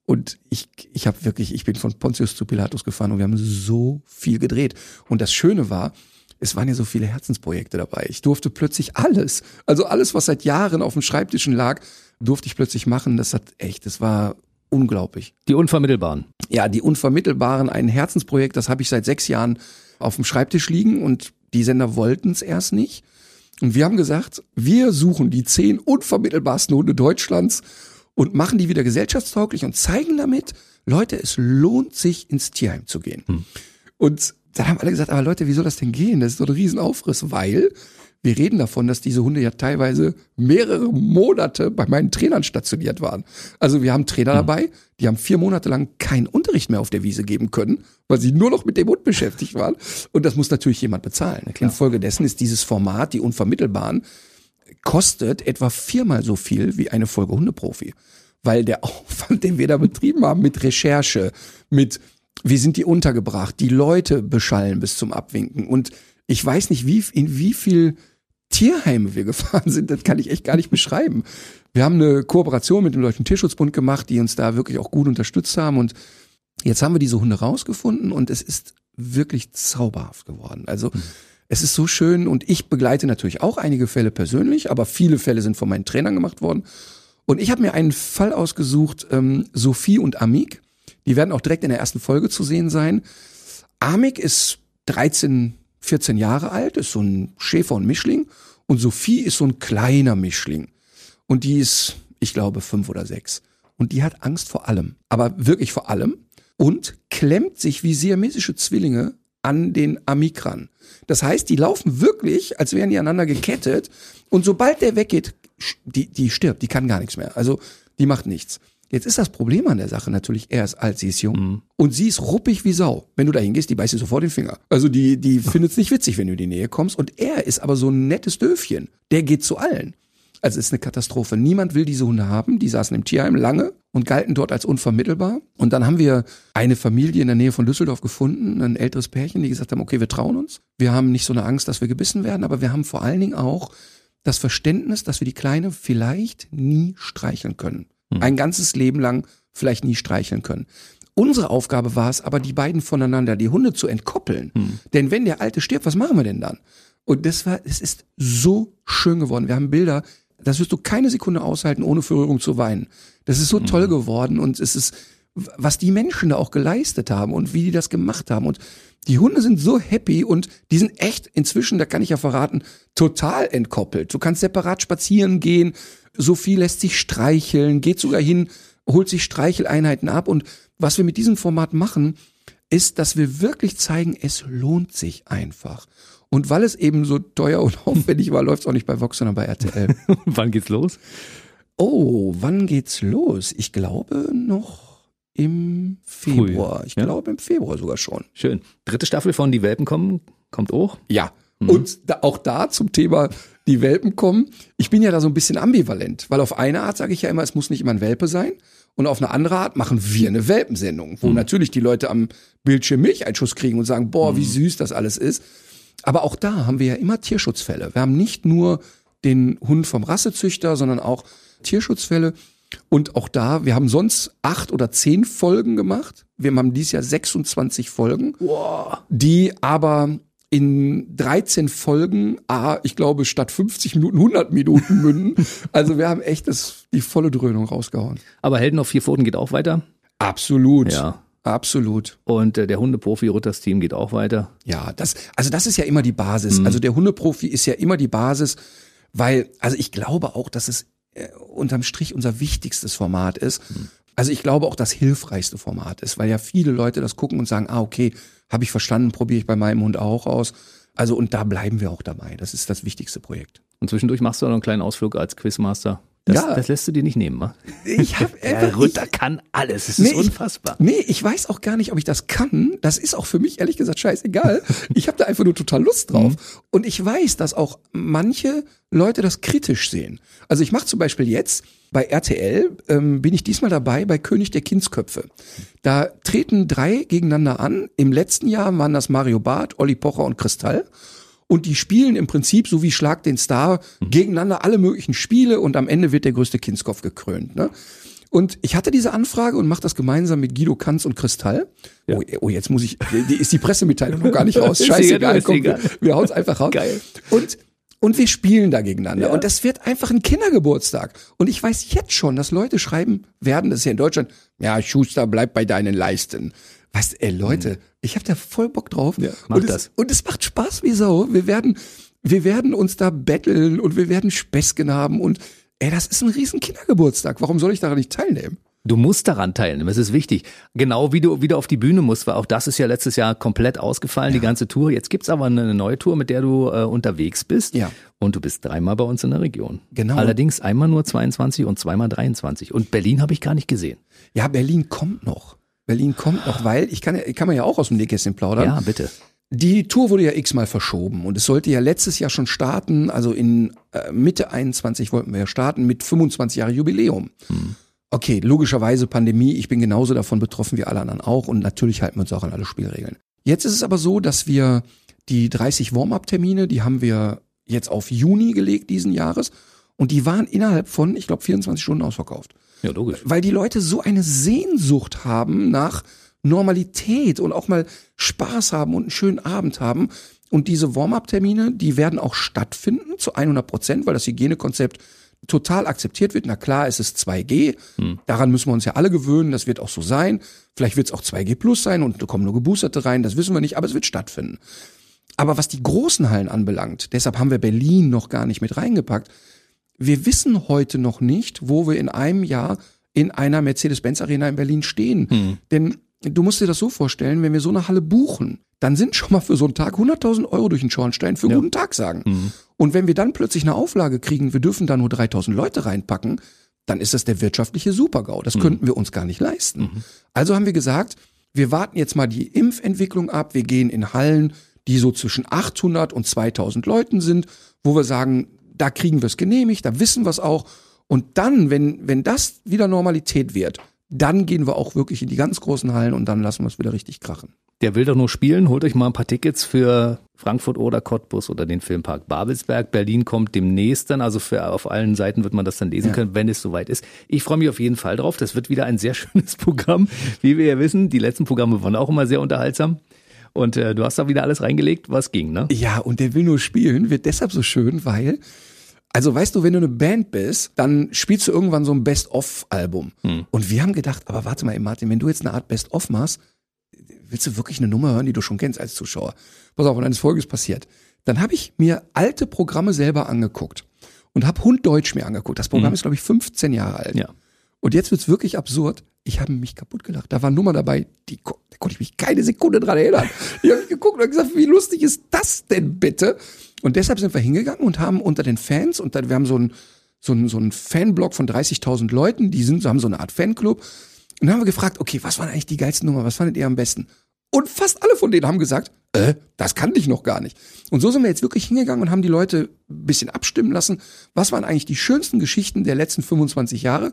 S3: Und ich, ich habe wirklich, ich bin von Pontius zu Pilatus gefahren und wir haben so viel gedreht. Und das Schöne war, es waren ja so viele Herzensprojekte dabei. Ich durfte plötzlich alles, also alles, was seit Jahren auf dem Schreibtischen lag, durfte ich plötzlich machen. Das hat echt, das war unglaublich.
S2: Die Unvermittelbaren.
S3: Ja, die Unvermittelbaren, ein Herzensprojekt, das habe ich seit sechs Jahren auf dem Schreibtisch liegen und die Sender wollten es erst nicht. Und wir haben gesagt, wir suchen die zehn unvermittelbarsten Hunde Deutschlands und machen die wieder gesellschaftstauglich und zeigen damit, Leute, es lohnt sich ins Tierheim zu gehen. Hm. Und dann haben alle gesagt, aber Leute, wie soll das denn gehen? Das ist so ein Riesenaufriss, weil wir reden davon, dass diese Hunde ja teilweise mehrere Monate bei meinen Trainern stationiert waren. Also wir haben Trainer mhm. dabei, die haben vier Monate lang keinen Unterricht mehr auf der Wiese geben können, weil sie nur noch mit dem Hund beschäftigt waren. Und das muss natürlich jemand bezahlen. Infolgedessen ist dieses Format, die Unvermittelbaren, kostet etwa viermal so viel wie eine Folge Hundeprofi. Weil der Aufwand, den wir da betrieben haben mit Recherche, mit wie sind die untergebracht, die Leute beschallen bis zum Abwinken und ich weiß nicht, wie, in wie viel Tierheime wir gefahren sind, das kann ich echt gar nicht beschreiben. Wir haben eine Kooperation mit dem Deutschen Tierschutzbund gemacht, die uns da wirklich auch gut unterstützt haben und jetzt haben wir diese Hunde rausgefunden und es ist wirklich zauberhaft geworden. Also mhm. es ist so schön und ich begleite natürlich auch einige Fälle persönlich, aber viele Fälle sind von meinen Trainern gemacht worden. Und ich habe mir einen Fall ausgesucht, ähm, Sophie und Amik. Die werden auch direkt in der ersten Folge zu sehen sein. Amik ist 13 14 Jahre alt, ist so ein Schäfer und Mischling. Und Sophie ist so ein kleiner Mischling. Und die ist, ich glaube, fünf oder sechs. Und die hat Angst vor allem. Aber wirklich vor allem. Und klemmt sich wie siamesische Zwillinge an den Amikran. Das heißt, die laufen wirklich, als wären die aneinander gekettet. Und sobald der weggeht, die, die stirbt, die kann gar nichts mehr. Also, die macht nichts. Jetzt ist das Problem an der Sache natürlich, er ist alt, sie ist jung mhm. und sie ist ruppig wie Sau. Wenn du da hingehst, die beißt dir sofort den Finger. Also die, die findet es nicht witzig, wenn du in die Nähe kommst. Und er ist aber so ein nettes Döfchen. Der geht zu allen. Also es ist eine Katastrophe. Niemand will diese Hunde haben. Die saßen im Tierheim lange und galten dort als unvermittelbar. Und dann haben wir eine Familie in der Nähe von Düsseldorf gefunden, ein älteres Pärchen, die gesagt haben, okay, wir trauen uns. Wir haben nicht so eine Angst, dass wir gebissen werden, aber wir haben vor allen Dingen auch das Verständnis, dass wir die Kleine vielleicht nie streicheln können hm. ein ganzes Leben lang vielleicht nie streicheln können. Unsere Aufgabe war es aber, die beiden voneinander, die Hunde zu entkoppeln. Hm. Denn wenn der Alte stirbt, was machen wir denn dann? Und das war, es ist so schön geworden. Wir haben Bilder, das wirst du keine Sekunde aushalten, ohne Verrührung zu weinen. Das ist so hm. toll geworden und es ist, was die Menschen da auch geleistet haben und wie die das gemacht haben. Und die Hunde sind so happy und die sind echt inzwischen, da kann ich ja verraten, total entkoppelt. Du kannst separat spazieren gehen, Sophie lässt sich streicheln, geht sogar hin, holt sich Streicheleinheiten ab. Und was wir mit diesem Format machen, ist, dass wir wirklich zeigen, es lohnt sich einfach. Und weil es eben so teuer und aufwendig war, läuft es auch nicht bei Vox, sondern bei RTL.
S2: wann geht's los?
S3: Oh, wann geht's los? Ich glaube noch im Februar. Ich ja? glaube im Februar sogar schon.
S2: Schön. Dritte Staffel von Die Welpen kommen, kommt auch?
S3: Ja. Mhm. Und da, auch da zum Thema die Welpen kommen. Ich bin ja da so ein bisschen ambivalent, weil auf eine Art sage ich ja immer, es muss nicht immer ein Welpe sein. Und auf eine andere Art machen wir eine Welpensendung, wo mhm. natürlich die Leute am Bildschirm Milcheinschuss kriegen und sagen, boah, mhm. wie süß das alles ist. Aber auch da haben wir ja immer Tierschutzfälle. Wir haben nicht nur den Hund vom Rassezüchter, sondern auch Tierschutzfälle. Und auch da, wir haben sonst acht oder zehn Folgen gemacht. Wir haben dieses Jahr 26 Folgen, wow. die aber in 13 Folgen, ah, ich glaube, statt 50 Minuten 100 Minuten münden. Also wir haben echt das, die volle Dröhnung rausgehauen.
S2: Aber Helden auf vier Pfoten geht auch weiter?
S3: Absolut. Ja. Absolut.
S2: Und äh, der Hundeprofi Rutters Team geht auch weiter.
S3: Ja, das, also das ist ja immer die Basis. Mhm. Also der Hundeprofi ist ja immer die Basis, weil, also ich glaube auch, dass es äh, unterm Strich unser wichtigstes Format ist. Mhm. Also ich glaube auch das hilfreichste Format ist, weil ja viele Leute das gucken und sagen, ah, okay, habe ich verstanden, probiere ich bei meinem Hund auch aus. Also und da bleiben wir auch dabei. Das ist das wichtigste Projekt.
S2: Und zwischendurch machst du noch einen kleinen Ausflug als Quizmaster. Das,
S3: Ja.
S2: das lässt du dir nicht nehmen, wa?
S3: Ich hab
S2: Der
S3: einfach,
S2: Rütter
S3: ich,
S2: kann alles. Es
S3: Nee,
S2: ist
S3: ich-
S2: unfassbar.
S3: Nee, ich weiß auch gar nicht, ob ich das kann. Das ist auch für mich ehrlich gesagt scheißegal. Ich habe da einfach nur total Lust drauf. Und ich weiß, dass auch manche Leute das kritisch sehen. Also ich mache zum Beispiel jetzt bei RTL, ähm, bin ich diesmal dabei bei König der Kindsköpfe. Da treten drei gegeneinander an. Im letzten Jahr waren das Mario Barth, Olli Pocher und Kristall. Und die spielen im Prinzip so wie Schlag den Star gegeneinander alle möglichen Spiele und am Ende wird der größte Kindskopf gekrönt. Ne? Und ich hatte diese Anfrage und mache das gemeinsam mit Guido Kanz und Kristall. Oh, oh, jetzt muss ich, die ist die Pressemitteilung noch gar nicht raus. Scheißegal, komm, wir, wir haut's einfach raus.
S2: Geil.
S3: Und und wir spielen da gegeneinander. Und das wird einfach ein Kindergeburtstag. Und ich weiß jetzt schon, dass Leute schreiben werden, das ist ja in Deutschland, ja, Schuster, bleib bei deinen Leisten. Weißt du, ey, Leute, ich habe da voll Bock drauf.
S2: Ja, mach
S3: und, es,
S2: das.
S3: und es macht Spaß wie Sau. Wir werden, wir werden uns da betteln und wir werden Späßchen haben und ey, das ist ein riesen Kindergeburtstag. Warum soll ich daran nicht teilnehmen?
S2: Du musst daran teilnehmen, es ist wichtig. Genau wie du wieder auf die Bühne musst, weil auch das ist ja letztes Jahr komplett ausgefallen, die ganze Tour. Jetzt gibt's aber eine neue Tour, mit der du äh, unterwegs bist.
S3: Ja.
S2: Und du bist dreimal bei uns in der Region.
S3: Genau.
S2: Allerdings einmal nur 22 und zweimal 23. Und Berlin habe ich gar nicht gesehen.
S3: Ja, Berlin kommt noch. Berlin kommt noch, weil ich kann, ja- kann man ja auch aus dem Nähkästchen plaudern.
S2: Ja, bitte.
S3: Die Tour wurde ja x-mal verschoben und es sollte ja letztes Jahr schon starten, also in äh, Mitte 21 wollten wir ja starten mit 25 Jahre Jubiläum. Okay, logischerweise Pandemie, ich bin genauso davon betroffen wie alle anderen auch und natürlich halten wir uns auch an alle Spielregeln. Jetzt ist es aber so, dass wir die 30 Warm-up-Termine, die haben wir jetzt auf Juni gelegt diesen Jahres und die waren innerhalb von, ich glaube, 24 Stunden ausverkauft
S2: Ja, logisch.
S3: weil die Leute so eine Sehnsucht haben nach Normalität und auch mal Spaß haben und einen schönen Abend haben. Und diese Warm-up-Termine, die werden auch stattfinden zu 100 Prozent, weil das Hygienekonzept total akzeptiert wird. Na klar, es ist 2G. Daran müssen wir uns ja alle gewöhnen. Das wird auch so sein. Vielleicht wird es auch 2G plus sein und da kommen nur Geboosterte rein. Das wissen wir nicht, aber es wird stattfinden. Aber was die großen Hallen anbelangt, deshalb haben wir Berlin noch gar nicht mit reingepackt. Wir wissen heute noch nicht, wo wir in einem Jahr in einer Mercedes-Benz-Arena in Berlin stehen. Denn du musst dir das so vorstellen, wenn wir so eine Halle buchen, dann sind schon mal für so einen Tag 100.000 Euro durch den Schornstein für
S2: Ja.
S3: guten Tag sagen. Und wenn wir dann plötzlich eine Auflage kriegen, wir dürfen da nur 3.000 Leute reinpacken, dann ist das der wirtschaftliche Supergau. Das könnten wir uns gar nicht leisten. Also haben wir gesagt, wir warten jetzt mal die Impfentwicklung ab. Wir gehen in Hallen, die so zwischen 800 und 2000 Leuten sind, wo wir sagen, da kriegen wir es genehmigt, da wissen wir es auch. Und dann, wenn, wenn das wieder Normalität wird, dann gehen wir auch wirklich in die ganz großen Hallen und dann lassen wir es wieder richtig krachen.
S2: Der will doch nur spielen. Holt euch mal ein paar Tickets für Frankfurt oder Cottbus oder den Filmpark Babelsberg. Berlin kommt demnächst dann. Also für, auf allen Seiten wird man das dann lesen können, wenn es soweit ist. Ich freue mich auf jeden Fall drauf. Das wird wieder ein sehr schönes Programm. Wie wir ja wissen, die letzten Programme waren auch immer sehr unterhaltsam. Und äh, du hast da wieder alles reingelegt, was ging, ne?
S3: Ja, und der will nur spielen, wird deshalb so schön, weil, also weißt du, wenn du eine Band bist, dann spielst du irgendwann so ein Best-of-Album. Und wir haben gedacht, aber warte mal, ey, Martin, wenn du jetzt eine Art Best-of machst, willst du wirklich eine Nummer hören, die du schon kennst als Zuschauer? Pass auf, und dann ist Folgendes passiert. Dann habe ich mir alte Programme selber angeguckt und habe Hund Deutsch mir angeguckt. Das Programm ist, glaube ich, 15 Jahre alt.
S2: Ja.
S3: Und jetzt wird's wirklich absurd. Ich habe mich kaputt gelacht. Da war Nummer dabei, die da konnte ich mich keine Sekunde dran erinnern. Ich habe mich geguckt und gesagt, wie lustig ist das denn bitte? Und deshalb sind wir hingegangen und haben unter den Fans, und dann, wir haben so einen so so einen Fanblock von 30.000 Leuten, die sind, haben so eine Art Fanclub. Und dann haben wir gefragt, okay, was waren eigentlich die geilsten Nummer? Was fandet ihr am besten? Und fast alle von denen haben gesagt, äh, das kannte ich noch gar nicht. Und so sind wir jetzt wirklich hingegangen und haben die Leute ein bisschen abstimmen lassen. Was waren eigentlich die schönsten Geschichten der letzten 25 Jahre?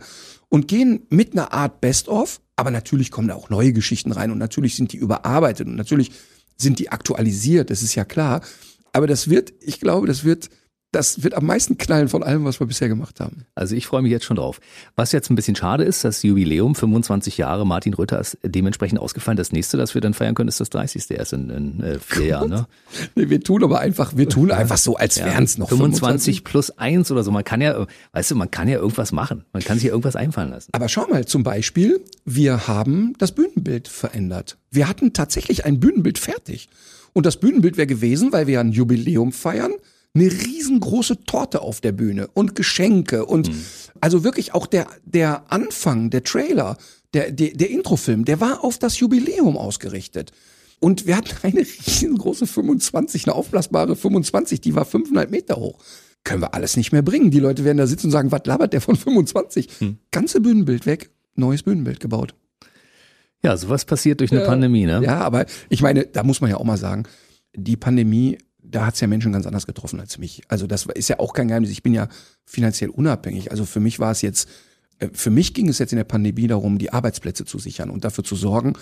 S3: Und gehen mit einer Art Best-of. Aber natürlich kommen da auch neue Geschichten rein und natürlich sind die überarbeitet und natürlich sind die aktualisiert. Das ist ja klar. Aber das wird, ich glaube, das wird, das wird am meisten knallen von allem, was wir bisher gemacht haben.
S2: Also ich freue mich jetzt schon drauf. Was jetzt ein bisschen schade ist, das Jubiläum, 25 Jahre, Martin Rütter ist dementsprechend ausgefallen. Das nächste, das wir dann feiern können, ist das 30. erst in, in äh, vier Jahren. Ne?
S3: Nee, wir tun aber einfach, wir tun einfach so, als
S2: Ja,
S3: wären es noch
S2: 25 plus eins oder so. Man kann ja, weißt du, man kann ja irgendwas machen. Man kann sich ja irgendwas einfallen lassen.
S3: Aber schau mal, zum Beispiel, wir haben das Bühnenbild verändert. Wir hatten tatsächlich ein Bühnenbild fertig. Und das Bühnenbild wäre gewesen, weil wir ein Jubiläum feiern, eine riesengroße Torte auf der Bühne und Geschenke und also wirklich auch der, der Anfang, der Trailer, der, der, der Introfilm, der war auf das Jubiläum ausgerichtet. Und wir hatten eine riesengroße 25, eine aufblasbare 25, die war fünfeinhalb Meter hoch. Können wir alles nicht mehr bringen. Die Leute werden da sitzen und sagen, was labert der von 25? Hm. Ganze Bühnenbild weg, neues Bühnenbild gebaut.
S2: Ja, sowas passiert durch eine ja. Pandemie, ne?
S3: Ja, aber ich meine, da muss man ja auch mal sagen, die Pandemie, da hat's ja Menschen ganz anders getroffen als mich. Also das ist ja auch kein Geheimnis. Ich bin ja finanziell unabhängig. Also für mich war es jetzt, äh, für mich ging es jetzt in der Pandemie darum, die Arbeitsplätze zu sichern und dafür zu sorgen,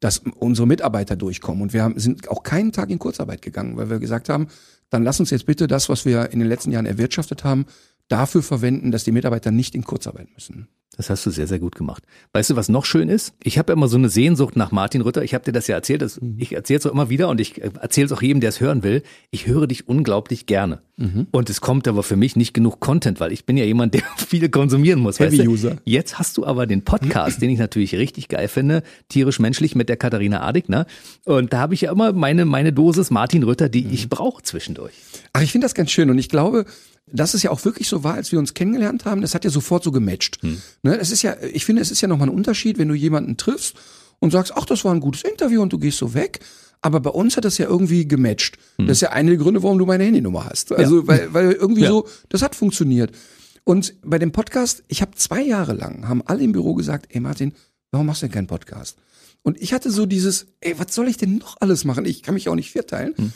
S3: dass unsere Mitarbeiter durchkommen. Und wir haben, sind auch keinen Tag in Kurzarbeit gegangen, weil wir gesagt haben, dann lass uns jetzt bitte das, was wir in den letzten Jahren erwirtschaftet haben, dafür verwenden, dass die Mitarbeiter nicht in Kurzarbeit müssen.
S2: Das hast du sehr, sehr gut gemacht. Weißt du, was noch schön ist? Ich habe ja immer so eine Sehnsucht nach Martin Rütter. Ich habe dir das ja erzählt. Das, mhm. Ich erzähle es auch immer wieder und ich äh, erzähle es auch jedem, der es hören will. Ich höre dich unglaublich gerne. Mhm. Und es kommt aber für mich nicht genug Content, weil ich bin ja jemand, der viele konsumieren muss.
S3: Heavy weißt du? User.
S2: Jetzt hast du aber den Podcast, den ich natürlich richtig geil finde, tierisch-menschlich mit der Katharina Adig. Ne? Und da habe ich ja immer meine, meine Dosis Martin Rütter, die mhm. ich brauche zwischendurch.
S3: Ach, ich finde das ganz schön und ich glaube, dass es ja auch wirklich so war, als wir uns kennengelernt haben, das hat ja sofort so gematcht. Hm. Ne, es ist ja, ich finde, es ist ja nochmal ein Unterschied, wenn du jemanden triffst und sagst, ach, das war ein gutes Interview und du gehst so weg. Aber bei uns hat das ja irgendwie gematcht. Hm. Das ist ja eine der Gründe, warum du meine Handynummer hast. Also, ja. weil, weil irgendwie ja. so, das hat funktioniert. Und bei dem Podcast, ich habe zwei Jahre lang, haben alle im Büro gesagt, ey Martin, warum machst du denn keinen Podcast? Und ich hatte so dieses, ey, was soll ich denn noch alles machen? Ich kann mich auch nicht vierteilen. Hm.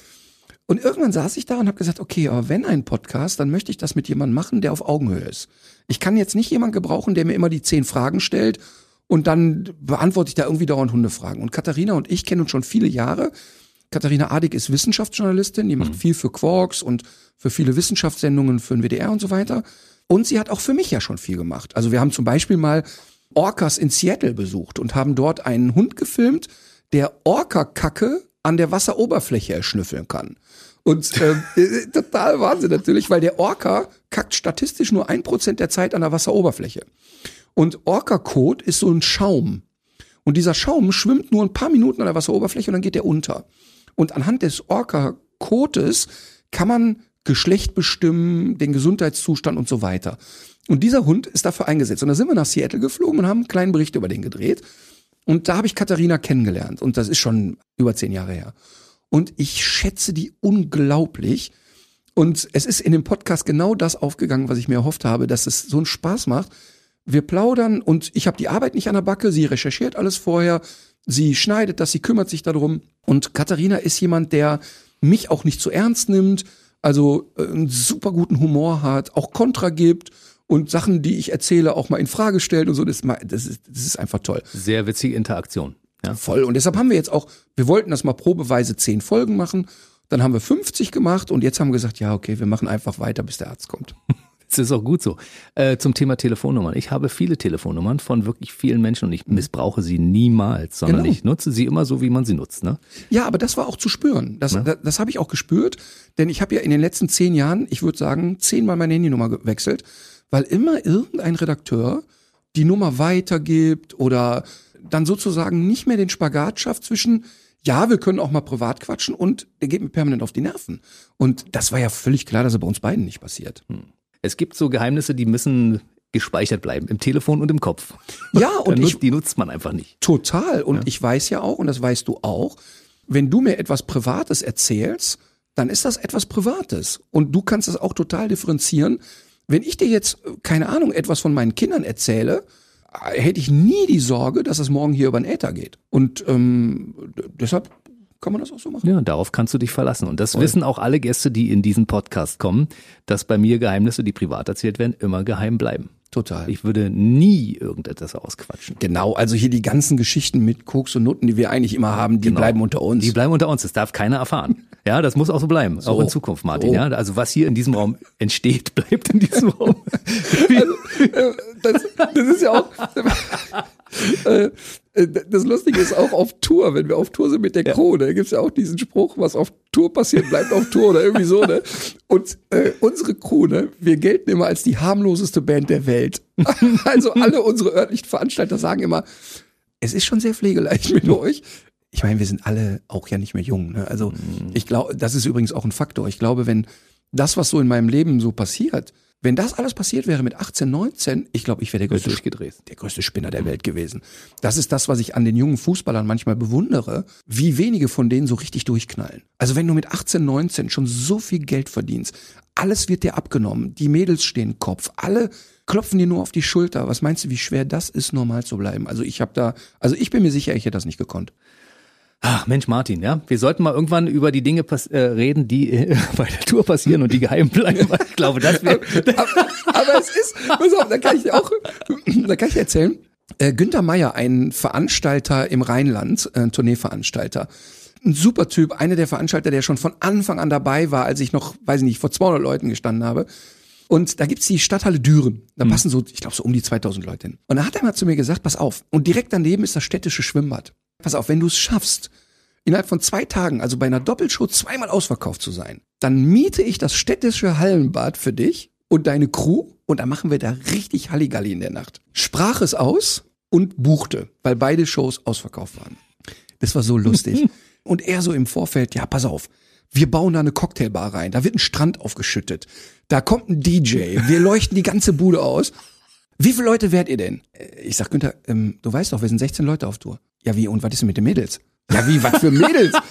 S3: Und irgendwann saß ich da und habe gesagt, okay, aber wenn ein Podcast, dann möchte ich das mit jemandem machen, der auf Augenhöhe ist. Ich kann jetzt nicht jemanden gebrauchen, der mir immer die zehn Fragen stellt und dann beantworte ich da irgendwie dauernd Hundefragen. Und Katharina und ich kennen uns schon viele Jahre. Katharina Adig ist Wissenschaftsjournalistin, die macht mhm. viel für Quarks und für viele Wissenschaftssendungen für den WDR und so weiter. Und sie hat auch für mich ja schon viel gemacht. Also wir haben zum Beispiel mal Orcas in Seattle besucht und haben dort einen Hund gefilmt, der Orca-Kacke an der Wasseroberfläche erschnüffeln kann. Und äh, total Wahnsinn natürlich, weil der Orca kackt statistisch nur ein Prozent der Zeit an der Wasseroberfläche. Und Orca-Kot ist so ein Schaum. Und dieser Schaum schwimmt nur ein paar Minuten an der Wasseroberfläche und dann geht er unter. Und anhand des Orca-Kotes kann man Geschlecht bestimmen, den Gesundheitszustand und so weiter. Und dieser Hund ist dafür eingesetzt. Und da sind wir nach Seattle geflogen und haben einen kleinen Bericht über den gedreht. Und da habe ich Katharina kennengelernt. Und das ist schon über zehn Jahre her. Und ich schätze die unglaublich. Und es ist in dem Podcast genau das aufgegangen, was ich mir erhofft habe, dass es so einen Spaß macht. Wir plaudern und ich habe die Arbeit nicht an der Backe. Sie recherchiert alles vorher. Sie schneidet das, sie kümmert sich darum. Und Katharina ist jemand, der mich auch nicht zu ernst nimmt, also äh, einen super guten Humor hat, auch Kontra gibt und Sachen, die ich erzähle, auch mal in Frage stellt und so. Das, das, ist, das ist einfach toll.
S2: Sehr witzige Interaktion.
S3: Ja. Voll. Und deshalb haben wir jetzt auch, wir wollten das mal probeweise zehn Folgen machen. Dann haben wir 50 gemacht und jetzt haben wir gesagt, ja, okay, wir machen einfach weiter, bis der Arzt kommt.
S2: Das ist auch gut so. Äh, zum Thema Telefonnummern. Ich habe viele Telefonnummern von wirklich vielen Menschen und ich mhm. missbrauche sie niemals, sondern genau. ich nutze sie immer so, wie man sie nutzt. Ne?
S3: Ja, aber das war auch zu spüren. Das, ja. das, das habe ich auch gespürt, denn ich habe ja in den letzten zehn Jahren, ich würde sagen, zehnmal meine Handynummer gewechselt weil immer irgendein Redakteur die Nummer weitergibt oder dann sozusagen nicht mehr den Spagat schafft zwischen ja, wir können auch mal privat quatschen und der geht mir permanent auf die Nerven. Und das war ja völlig klar, dass er bei uns beiden nicht passiert. Hm.
S2: Es gibt so Geheimnisse, die müssen gespeichert bleiben, im Telefon und im Kopf.
S3: Ja, und ich,
S2: die nutzt man einfach nicht.
S3: Total. Und ja. ich weiß ja auch, und das weißt du auch, wenn du mir etwas Privates erzählst, dann ist das etwas Privates. Und du kannst es auch total differenzieren wenn ich dir jetzt, keine Ahnung, etwas von meinen Kindern erzähle, hätte ich nie die Sorge, dass es morgen hier über den Äther geht. Und ähm, deshalb kann man das auch so machen.
S2: Ja, darauf kannst du dich verlassen. Und das Voll. wissen auch alle Gäste, die in diesen Podcast kommen, dass bei mir Geheimnisse, die privat erzählt werden, immer geheim bleiben.
S3: Total.
S2: Ich würde nie irgendetwas ausquatschen.
S3: Genau, also hier die ganzen Geschichten mit Koks und Nutten, die wir eigentlich immer haben, die genau. bleiben unter uns.
S2: Die bleiben unter uns, das darf keiner erfahren. Ja, das muss auch so bleiben, so. auch in Zukunft, Martin. So. Ja, also was hier in diesem Raum entsteht, bleibt in diesem Raum.
S3: also, äh, das, das ist ja auch. Äh, äh, das Lustige ist auch auf Tour, wenn wir auf Tour sind mit der Crew, da gibt's ja auch diesen Spruch, was auf Tour passiert, bleibt auf Tour oder irgendwie so, ne? Und äh, unsere Crew, ne, wir gelten immer als die harmloseste Band der Welt. also alle unsere örtlichen Veranstalter sagen immer, es ist schon sehr pflegeleicht mit euch. Ich meine, wir sind alle auch ja nicht mehr jung. Ne? Also mhm. ich glaube, das ist übrigens auch ein Faktor. Ich glaube, wenn das, was so in meinem Leben so passiert, Wenn das alles passiert wäre mit 18, 19, ich glaube, ich wäre der größte, der größte Spinner der Welt gewesen. Das ist das, was ich an den jungen Fußballern manchmal bewundere, wie wenige von denen so richtig durchknallen. Also wenn du mit 18, 19 schon so viel Geld verdienst, alles wird dir abgenommen, die Mädels stehen Kopf, alle klopfen dir nur auf die Schulter. Was meinst du, wie schwer das ist, normal zu bleiben? Also ich habe da, also ich bin mir sicher, ich hätte das nicht gekonnt.
S2: Ach, Mensch, Martin, ja. Wir sollten mal irgendwann über die Dinge äh, reden, die äh, bei der Tour passieren und die geheim bleiben. Ich glaube, das wäre.
S3: aber, aber es ist, pass auf, da kann ich dir auch, da kann ich dir erzählen. Äh, Günther Meier, ein Veranstalter im Rheinland, äh, ein Tourneeveranstalter. Ein super Typ, einer der Veranstalter, der schon von Anfang an dabei war, als ich noch, weiß ich nicht, vor 200 Leuten gestanden habe. Und da gibt's die Stadthalle Düren. Da
S2: Mhm.
S3: passen so, ich glaube, so um die 2000 Leute hin. Und da hat er mal zu mir gesagt, pass auf. Und direkt daneben ist das städtische Schwimmbad. Pass auf, wenn du es schaffst, innerhalb von zwei Tagen, also bei einer Doppelshow, zweimal ausverkauft zu sein, dann miete ich das städtische Hallenbad für dich und deine Crew und dann machen wir da richtig Halligalli in der Nacht. Sprach es aus und buchte, weil beide Shows ausverkauft waren. Das war so lustig. und er so im Vorfeld, ja, pass auf, wir bauen da eine Cocktailbar rein, da wird ein Strand aufgeschüttet, da kommt ein DJ, wir leuchten die ganze Bude aus. Wie viele Leute wärt ihr denn? Äh, Ich sag, Günther, ähm, du weißt doch, wir sind 16 Leute auf Tour. Ja, wie, und was ist denn mit den Mädels? Ja, wie, was für Mädels?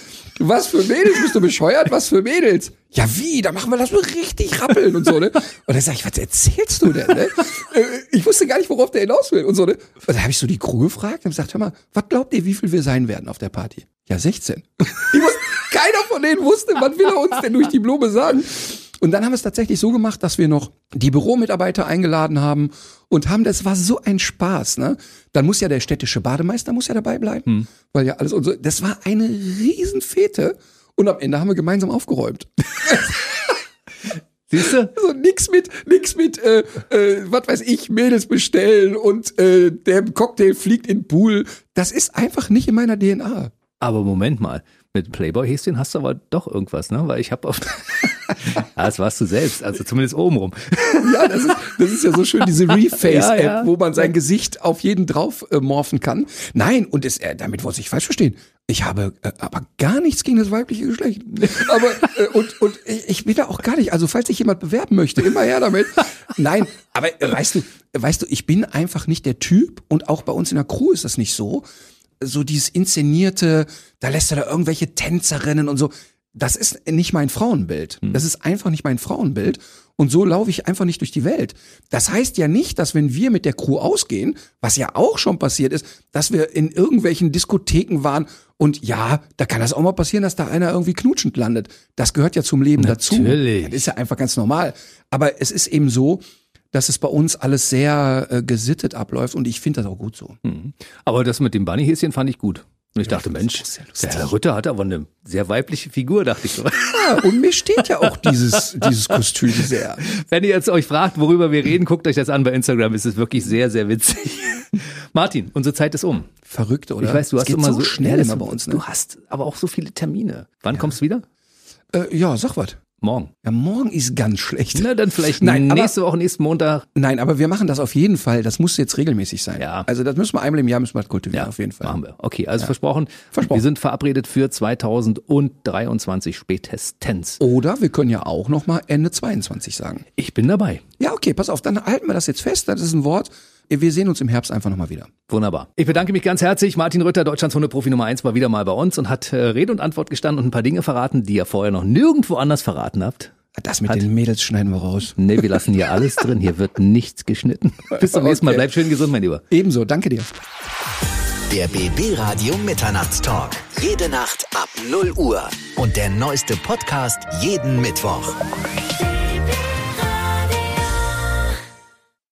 S3: Was für Mädels? Bist du bescheuert? Was für Mädels? Ja, wie? Da machen wir das so richtig rappeln und so, ne? Und dann sag ich, was erzählst du denn, ne? Äh, Ich wusste gar nicht, worauf der hinaus will und so, ne? Und dann habe ich so die Crew gefragt und gesagt, hör mal, was glaubt ihr, wie viel wir sein werden auf der Party? Ja, 16. Ich wusste, keiner von denen wusste, was will er uns denn durch die Blume sagen? Und dann haben wir es tatsächlich so gemacht, dass wir noch die Büromitarbeiter eingeladen haben und haben, das war so ein Spaß, ne? Dann muss ja der städtische Bademeister muss ja dabei bleiben, weil ja alles und so. Das war eine Riesenfete und am Ende haben wir gemeinsam aufgeräumt.
S2: Siehst du?
S3: Also nix mit, nix mit, äh, äh, was weiß ich, Mädels bestellen und äh, der Cocktail fliegt in den Pool. Das ist einfach nicht in meiner DNA.
S2: Aber Moment mal, mit Playboy-Häschen hast du aber doch irgendwas, ne? Weil ich habe auf. ja, das warst du selbst, also zumindest obenrum.
S3: Ja, das ist, das ist ja so schön, diese Reface-App,
S2: Ja, ja.
S3: wo man sein Gesicht auf jeden drauf äh, morphen kann. Nein, und es, äh, damit wollte ich falsch verstehen. Ich habe äh, aber gar nichts gegen das weibliche Geschlecht. Aber äh, und, und ich will da auch gar nicht, also falls sich jemand bewerben möchte, immer her damit. Nein, aber äh, weißt du, weißt du, ich bin einfach nicht der Typ und auch bei uns in der Crew ist das nicht so. So dieses inszenierte, da lässt er da irgendwelche Tänzerinnen und so. Das ist nicht mein Frauenbild. Das ist einfach nicht mein Frauenbild. Und so laufe ich einfach nicht durch die Welt. Das heißt ja nicht, dass wenn wir mit der Crew ausgehen, was ja auch schon passiert ist, dass wir in irgendwelchen Diskotheken waren und ja, da kann das auch mal passieren, dass da einer irgendwie knutschend landet. Das gehört ja zum Leben
S2: Natürlich.
S3: dazu. Das ist ja einfach ganz normal. Aber es ist eben so, dass es bei uns alles sehr äh, gesittet abläuft und ich finde das auch gut so.
S2: Aber das mit dem Bunnyhäschen fand ich gut. Und ich dachte,
S3: das
S2: Mensch,
S3: ja
S2: der Herr Rütter hat aber eine sehr weibliche Figur, dachte ich so.
S3: Ja, und mir steht ja auch dieses, dieses Kostüm sehr.
S2: Wenn ihr jetzt euch fragt, worüber wir reden, guckt euch das an bei Instagram. Es ist wirklich sehr, sehr witzig. Martin, unsere Zeit ist um.
S3: Verrückt, oder?
S2: Ich weiß, du
S3: Es
S2: hast immer
S3: so
S2: so
S3: schnell
S2: Ja,
S3: immer bei uns, ne?
S2: Du hast aber auch so viele Termine. Wann kommst du wieder?
S3: Äh, ja, sag was.
S2: Morgen.
S3: Ja, morgen ist ganz schlecht.
S2: Na, dann vielleicht
S3: Nein, aber-
S2: nächste Woche, nächsten Montag.
S3: Nein, aber wir machen das auf jeden Fall. Das muss jetzt regelmäßig sein.
S2: Ja.
S3: Also das müssen wir einmal im Jahr müssen wir das kultivieren, auf jeden Fall.
S2: Machen wir. Okay, also versprochen.
S3: Versprochen.
S2: Wir sind verabredet für 2023 spätestens.
S3: Oder wir können ja auch noch mal Ende 22 sagen.
S2: Ich bin dabei.
S3: Ja, okay, pass auf, dann halten wir das jetzt fest. Das ist ein Wort. Wir sehen uns im Herbst einfach noch mal wieder.
S2: Wunderbar. Ich bedanke mich ganz herzlich. Martin Rütter, Deutschlands Hundeprofi Nummer 1, war wieder mal bei uns und hat äh, Rede und Antwort gestanden und ein paar Dinge verraten, die ihr vorher noch nirgendwo anders verraten habt.
S3: Das mit den Mädels schneiden wir raus.
S2: Nee, wir lassen hier alles drin. Hier wird nichts geschnitten. Bis zum nächsten Mal. Bleib schön gesund, mein Lieber.
S3: Ebenso, danke dir.
S1: Der BB Radio Mitternachtstalk. Jede Nacht ab 0 Uhr. Und der neueste Podcast jeden Mittwoch.